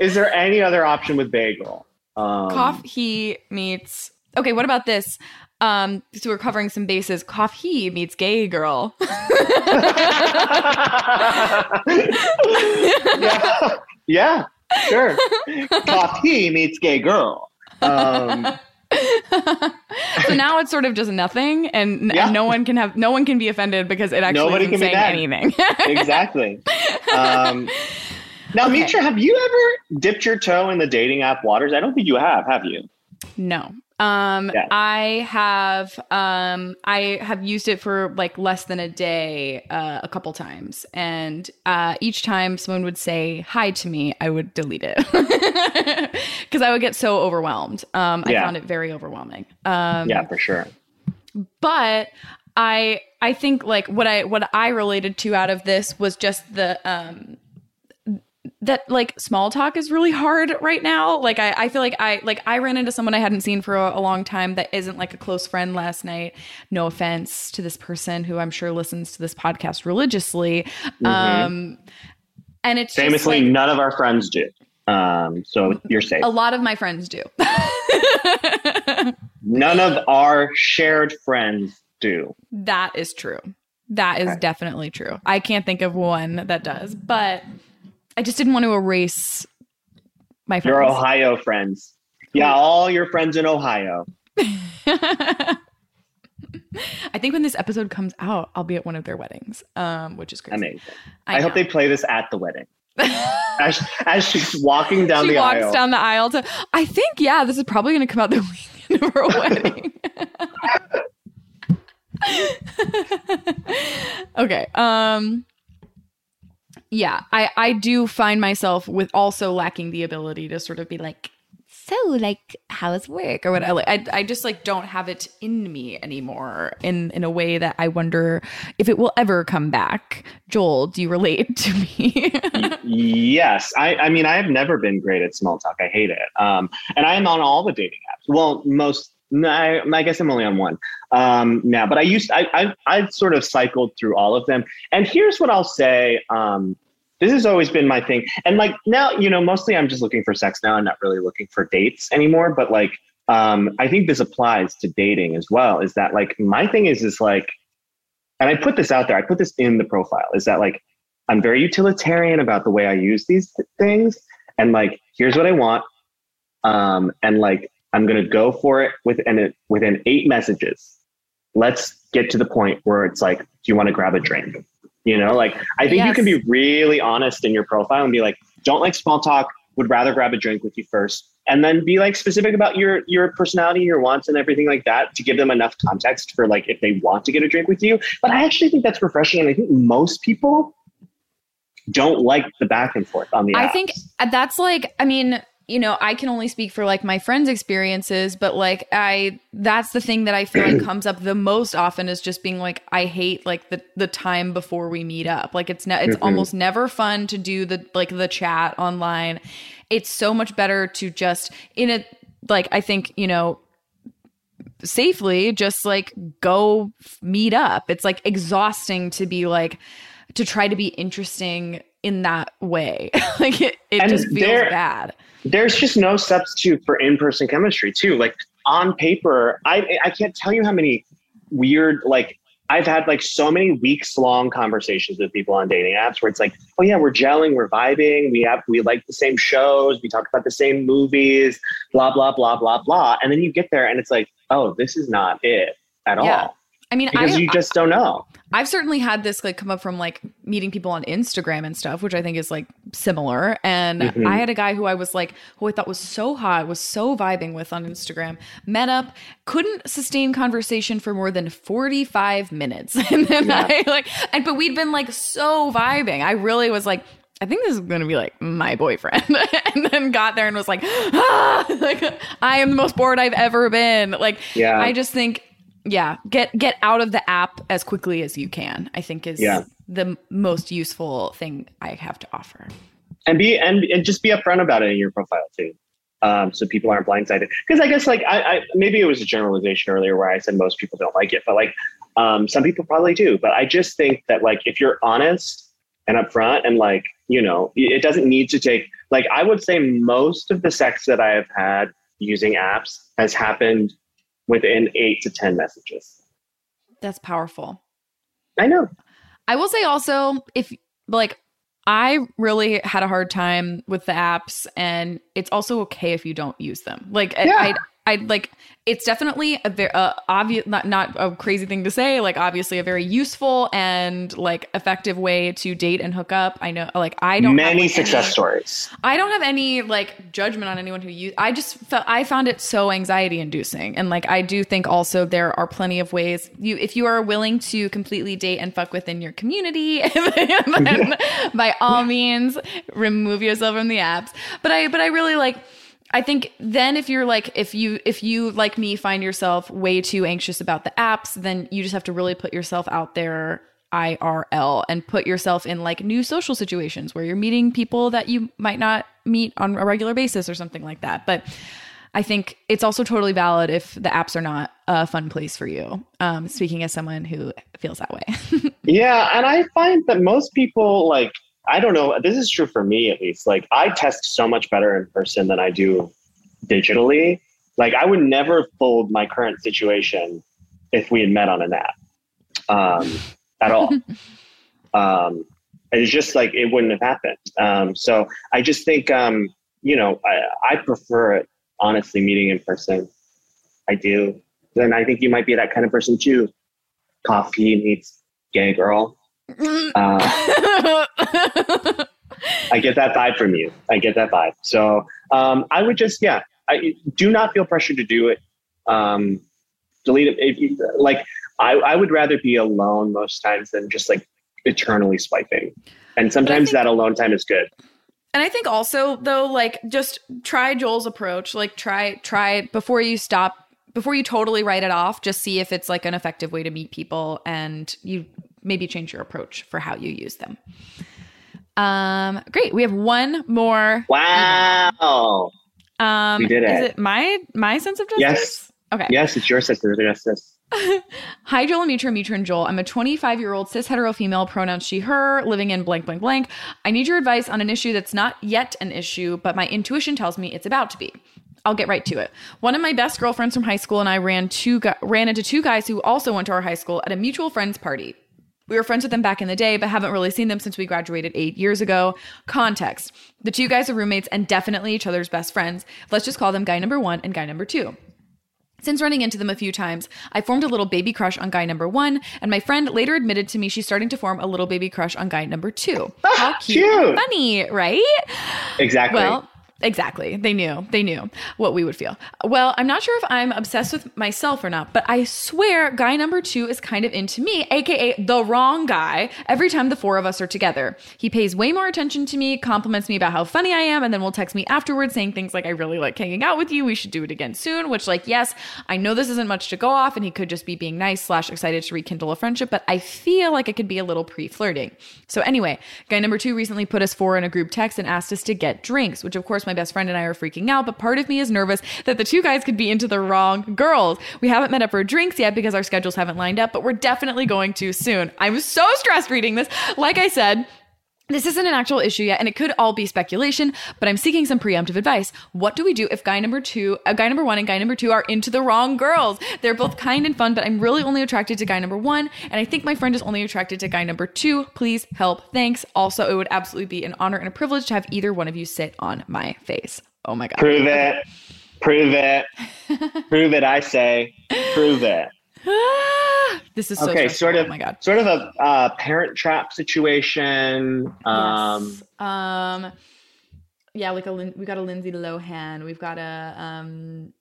Is there any other option with bagel? Um, Coffee meets. Okay, what about this? Um, so we're covering some bases. Coffee meets gay girl. yeah, yeah, sure. Coffee meets gay girl. Um, so now it's sort of just nothing, and, Yeah. and no one can have no one can be offended because it actually Nobody isn't saying anything. exactly. Um, now, Okay. Mitra, have you ever dipped your toe in the dating app waters? I don't think you have. Have you? No. Um Yeah. I have um I have used it for like less than a day uh, a couple times and uh each time someone would say hi to me I would delete it cuz I would get so overwhelmed. Um I Yeah. found it very overwhelming. Um yeah, for sure. but I I think like what I what I related to out of this was just the um that like small talk is really hard right now. Like I, I feel like I like I ran into someone I hadn't seen for a, a long time that isn't like a close friend last night. No offense to this person who I'm sure listens to this podcast religiously. Um and it's just, Mm-hmm. Famously, like, none of our friends do. Um, so you're safe. a lot of my friends do. None of our shared friends do. That is true. That is Okay. definitely true. I can't think of one that does, but I just didn't want to erase my friends. Your Ohio friends. Yeah, all your friends in Ohio. I think when this episode comes out, I'll be at one of their weddings, um, which is crazy. Amazing. I, hope they play this at the wedding. As, as she's walking down she the walks aisle. down the aisle to. I think yeah, this is probably going to come out the weekend of her wedding. okay. Um. Yeah, I I do find myself with also lacking the ability to sort of be like, so like how's work or whatever. Like, I I just like don't have it in me anymore in in a way that I wonder if it will ever come back. Joel, do you relate to me? yes. I, I mean, I have never been great at small talk. I hate it. Um, and I am on all the dating apps. Well, most, no, I, I guess I'm only on one um, now, but I used, I, I, I've sort of cycled through all of them. And here's what I'll say. Um, this has always been my thing. And like now, you know, mostly I'm just looking for sex now. I'm not really looking for dates anymore. But like, um, I think this applies to dating as well. Is that like my thing is is like, and I put this out there. I put this in the profile. Is that like I'm very utilitarian about the way I use these th- things, and like here's what I want, um, and like I'm gonna go for it within it within eight messages. Let's get to the point where it's like, do you want to grab a drink? You know, like I think you can be really honest in your profile and be like, don't like small talk. Would rather grab a drink with you first, and then be like specific about your your personality, your wants, and everything like that to give them enough context for like if they want to get a drink with you. But I actually think that's refreshing, and I think most people don't like the back and forth on the. I apps. think that's like, I mean, you know, I can only speak for like my friends' experiences, but like I that's the thing that I feel like comes up the most often is just being like I hate like the the time before we meet up. Like it's ne- it's Mhm. almost never fun to do the like the chat online. It's so much better to just in a like I think, you know, safely just like go meet up. It's like exhausting to be like to try to be interesting in that way. like it, it And just feels there- bad. there's just no substitute for in-person chemistry too like on paper i i can't tell you how many weird like i've had like so many weeks long conversations with people on dating apps where it's like oh yeah we're gelling we're vibing we have we like the same shows we talk about the same movies blah blah blah blah blah and then you get there and it's like oh this is not it at Yeah. all I mean, because I, you just don't know I've certainly had this like come up from like meeting people on Instagram and stuff, which I think is like similar. And Mhm. I had a guy who I was like, who I thought was so hot, was so vibing with on Instagram, met up, couldn't sustain conversation for more than 45 minutes. And then Yeah. I like, and but we'd been like so vibing. I really was like, I think this is going to be like my boyfriend. and then got there and was like, ah, like I am the most bored I've ever been. Like, yeah I just think, yeah, get get out of the app as quickly as you can. I think is Yeah. the most useful thing I have to offer. and be and, and just be upfront about it in your profile too um, so people aren't blindsided because i guess like I, I maybe it was a generalization earlier where i said most people don't like it but like um, some people probably do but i just think that like if you're honest and upfront and like you know it doesn't need to take like i would say most of the sex that i have had using apps has happened within eight to ten messages That's powerful. i know I will say also if like I really had a hard time with the apps and it's also okay if you don't use them. Like I- Yeah. I I like it's definitely a very uh, obvious not not a crazy thing to say like obviously a very useful and like effective way to date and hook up. I know like I don't have, many like, success any- stories I don't have any like judgment on anyone who use. I just felt I found it so anxiety inducing, and like I do think also there are plenty of ways you if you are willing to completely date and fuck within your community, then by all means remove yourself from the apps. But I but I really like. I think then if you're like if you if you like me find yourself way too anxious about the apps, then you just have to really put yourself out there IRL and put yourself in like new social situations where you're meeting people that you might not meet on a regular basis or something like that. But I think it's also totally valid if the apps are not a fun place for you. Um, speaking as someone who feels that way. Yeah, and I find that most people like I don't know, this is true for me at least. Like I test so much better in person than I do digitally. Like I would never fold my current situation if we had met on an app. Um at all. um it's just like it wouldn't have happened. Um so I just think um you know, I I prefer it honestly meeting in person. I do. then I think you might be that kind of person too. Coffee meets gay girl. Uh, I get that vibe from you. I get that vibe. So um, I would just, yeah, I do not feel pressure to do it. Um, delete it. If you, like, I, I would rather be alone most times than just like eternally swiping. And sometimes think- that alone time is good. And I think also though, like just try Joel's approach. Like try try before you stop before you totally write it off, just see if it's like an effective way to meet people and you maybe change your approach for how you use them. Um great. We have one more. Wow. Um We did is it. it my my sense of justice? Yes. Okay. Yes, it's your sister. Justice. Hi, Joel and Mitra, Mitra and Joel. I'm a 25 year old cis hetero female, pronouns she, her, living in blank, blank, blank. I need your advice on an issue that's not yet an issue, but my intuition tells me it's about to be. I'll get right to it. One of my best girlfriends from high school and I ran two ran into two guys who also went to our high school at a mutual friends party. We were friends with them back in the day, but haven't really seen them since we graduated eight years ago. Context The two guys are roommates and definitely each other's best friends. Let's just call them guy number one and guy number two. Since running into them a few times, I formed a little baby crush on guy number one, and my friend later admitted to me she's starting to form a little baby crush on guy number two. How cute, cute. funny, right? Exactly. Well, exactly. They knew. They knew what we would feel. Well, I'm not sure if I'm obsessed with myself or not, but I swear guy number two is kind of into me, aka the wrong guy, every time the four of us are together. He pays way more attention to me, compliments me about how funny I am, and then will text me afterwards saying things like, I really like hanging out with you. We should do it again soon. Which, like, yes, I know this isn't much to go off, and he could just be being nice slash excited to rekindle a friendship, but I feel like it could be a little pre-flirting. So anyway, guy number two recently put us four in a group text and asked us to get drinks, which of course my best friend and I are freaking out, but part of me is nervous that the two guys could be into the wrong girls. We haven't met up for drinks yet because our schedules haven't lined up, but we're definitely going to soon. I'm so stressed reading this. Like I said, this isn't an actual issue yet, and it could all be speculation, but I'm seeking some preemptive advice. What do we do if guy number two, uh, guy number one and guy number two are into the wrong girls? They're both kind and fun, but I'm really only attracted to guy number one, and I think my friend is only attracted to guy number two. Please help. Thanks. Also, it would absolutely be an honor and a privilege to have either one of you sit on my face. Oh my God. Prove it. Prove it. Prove it, I say. Prove it. This is so okay, stressful. sort of Oh my God. sort of a uh, parent trap situation. Um yes. Um, yeah, like a we got a Lindsay Lohan. We've got a um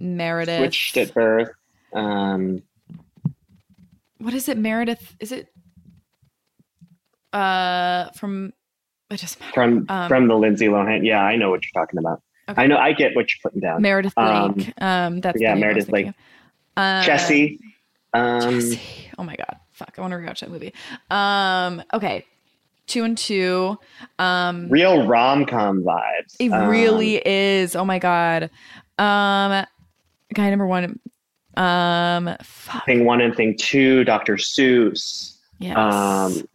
Meredith. switched at birth. Um What is it? Meredith? Is it uh from? It doesn't matter. from Um, from the Lindsay Lohan. Yeah, I know what you're talking about. Okay. I know I get what you're putting down. Meredith Um, Blake. Um, that's yeah, I Meredith Blake. Uh, Jesse. Um Jesse. Oh my god. Fuck. I want to rewatch that movie. Um. Okay. Two and two. Um. real rom com vibes. It Um, really is. Oh my god. Um guy number one. Um fuck. thing one and thing two, Dr. Seuss. Yes. Um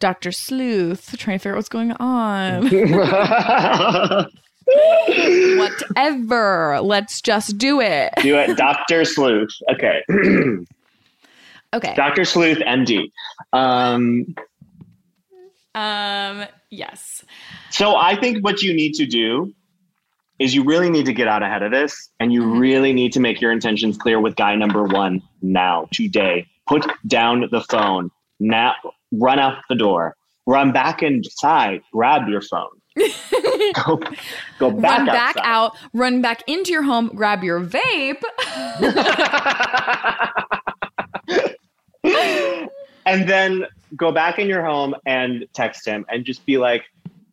Dr. Sleuth trying to figure out what's going on. Whatever. Let's just do it. Do it, Dr. Sleuth. Okay. Okay. Dr. Sleuth MD. Um Um yes. So I think what you need to do is you really need to get out ahead of this and you Mhm. really need to make your intentions clear with guy number one now, today. Put down the phone. Now run out the door. Run back inside. Grab your phone. Go, go back run back outside. out, run back into your home, grab your vape. and then go back in your home and text him and just be like,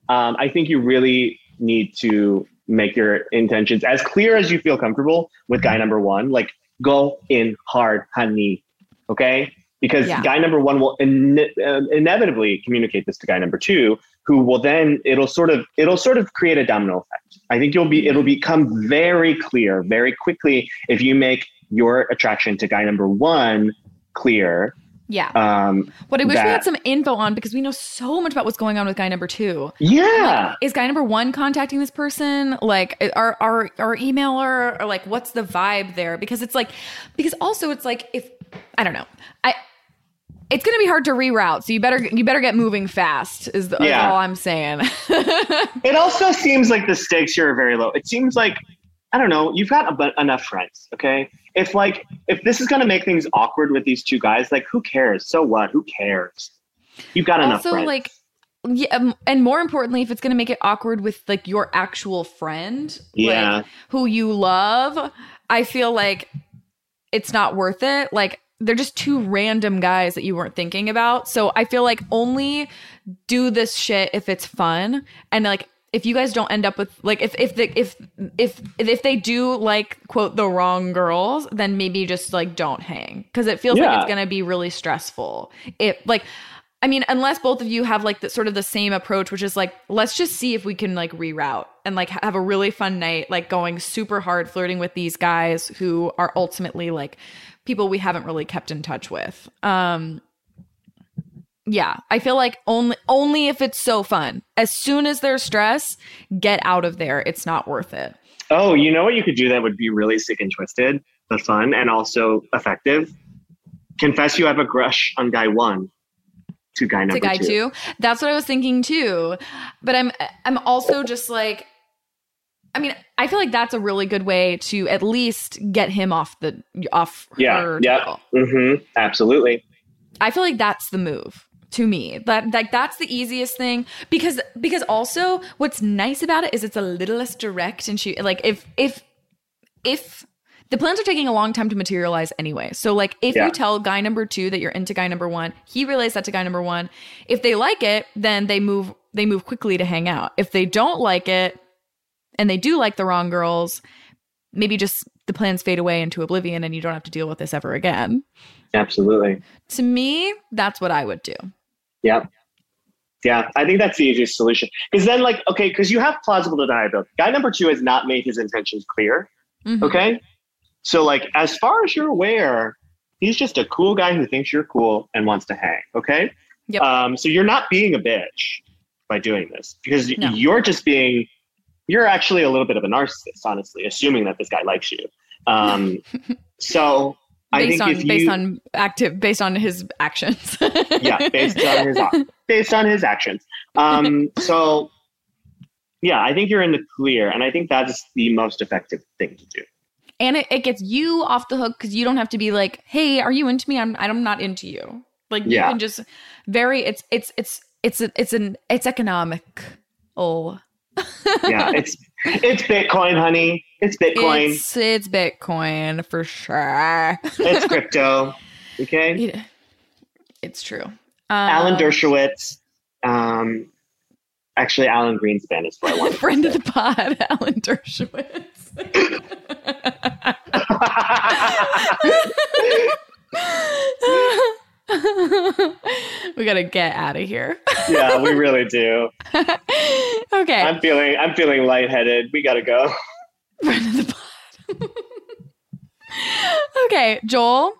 um, I think you really need to make your intentions as clear as you feel comfortable with guy number one. Like, go in hard, honey. Okay? Because Yeah. guy number one will in, uh, inevitably communicate this to guy number two, who will then it'll sort of it'll sort of create a domino effect. I think you'll be it'll become very clear very quickly if you make your attraction to guy number one clear. Yeah. Um, what I wish we had some info on because we know so much about what's going on with guy number two. yeah, Is guy number one contacting this person? Like our our our emailer or like what's the vibe there? Because it's like because also it's like if I don't know. I it's gonna be hard to reroute, so you better you better get moving fast. Is, the, is all I'm saying. it also seems like the stakes here are very low. It seems like I don't know, you've got a, bu- enough friends, okay? If like if this is gonna make things awkward with these two guys, like who cares? So what? Who cares? You've got enough also friends. like yeah, and more importantly, if it's going to make it awkward with like your actual friend, Yeah. like, who you love, I feel like it's not worth it. Like they're just two random guys that you weren't thinking about. So I feel like only do this shit if it's fun and like if you guys don't end up with like if if the if if if they do like quote the wrong girls then maybe just like don't hang. Because it feels like it's gonna be really stressful. It like i mean unless both of you have like the sort of the same approach which is like let's just see if we can like reroute and like have a really fun night like going super hard flirting with these guys who are ultimately like people we haven't really kept in touch with. Um yeah i feel like only only if it's so fun as soon as there's stress get out of there it's not worth it oh, you know what you could do that would be really sick and twisted, but fun and also effective? Confess you have a crush on guy one to guy number to guy two. two that's what i was thinking too but i'm i'm also just like i mean i feel like that's a really good way to at least get him off the off Yeah, her yeah. Mm-hmm. Absolutely. I feel like that's the move to me. That like that's the easiest thing because because also what's nice about it is it's a little less direct and she like if if if the plans are taking a long time to materialize anyway. So like if Yeah. you tell guy number 2 that you're into guy number 1, he relays that to guy number 1. If they like it, then they move they move quickly to hang out. If they don't like it and they do like the wrong girls, maybe just the plans fade away into oblivion and you don't have to deal with this ever again. Absolutely. To me, that's what I would do. Yeah. Yeah, I think that's the easiest solution. Because then, like, okay, because you have plausible deniability. Guy number two has not made his intentions clear. Mhm. Okay. So, like, as far as you're aware, he's just a cool guy who thinks you're cool and wants to hang. Okay. Yep. Um, so you're not being a bitch by doing this because No. you're just being, you're actually a little bit of a narcissist, honestly, assuming that this guy likes you. Um, so based think on if you, based on active based on his actions. yeah, based on his based on his actions. Um, so yeah, I think you're in the clear, and I think that's the most effective thing to do. and it, it gets you off the hook because you don't have to be like, "Hey, are you into me? I'm I'm not into you." Like you Yeah. can just very it's it's it's it's a, it's an it's economic. Oh, Yeah, it's it's Bitcoin, honey. It's Bitcoin. It's, It's Bitcoin for sure. It's crypto. Okay, It- it's true. Um, Alan Dershowitz. Um, actually, Alan Greenspan is what I want. friend of the pod, Alan Dershowitz. we gotta get out of here. yeah, we really do. okay, I'm feeling I'm feeling lightheaded. We gotta go. Friend of the pod. okay, Joel,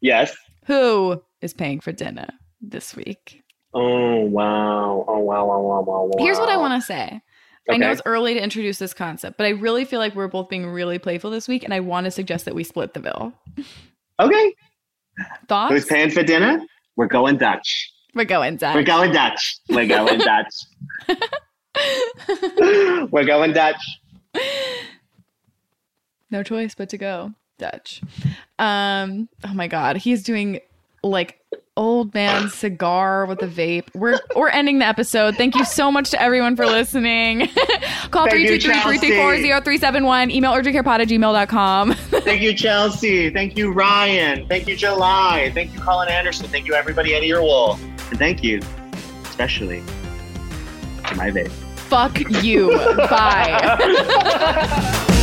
Yes. who is paying for dinner this week? Oh wow. Oh wow. Wow. Wow. Wow. wow. Here's what I want to say. I know it's early to introduce this concept, but I really feel like we're both being really playful this week, and I want to suggest that we split the bill. Okay. Thoughts? Who's paying for dinner? We're going Dutch. We're going, Dutch. We're going Dutch. We're going Dutch. We're going Dutch. No choice but to go Dutch. Um, oh my god, he's doing like old man cigar with a vape. We're we're ending the episode. Thank you so much to everyone for listening. Call Thank you, 323-334-0371. Email urgentcarepod at gmail.com. Thank you, Chelsea. Thank you, Ryan. Thank you, July. Thank you, Colin Anderson. Thank you, everybody at Earwolf. And thank you, especially to my vape. Fuck you. Bye.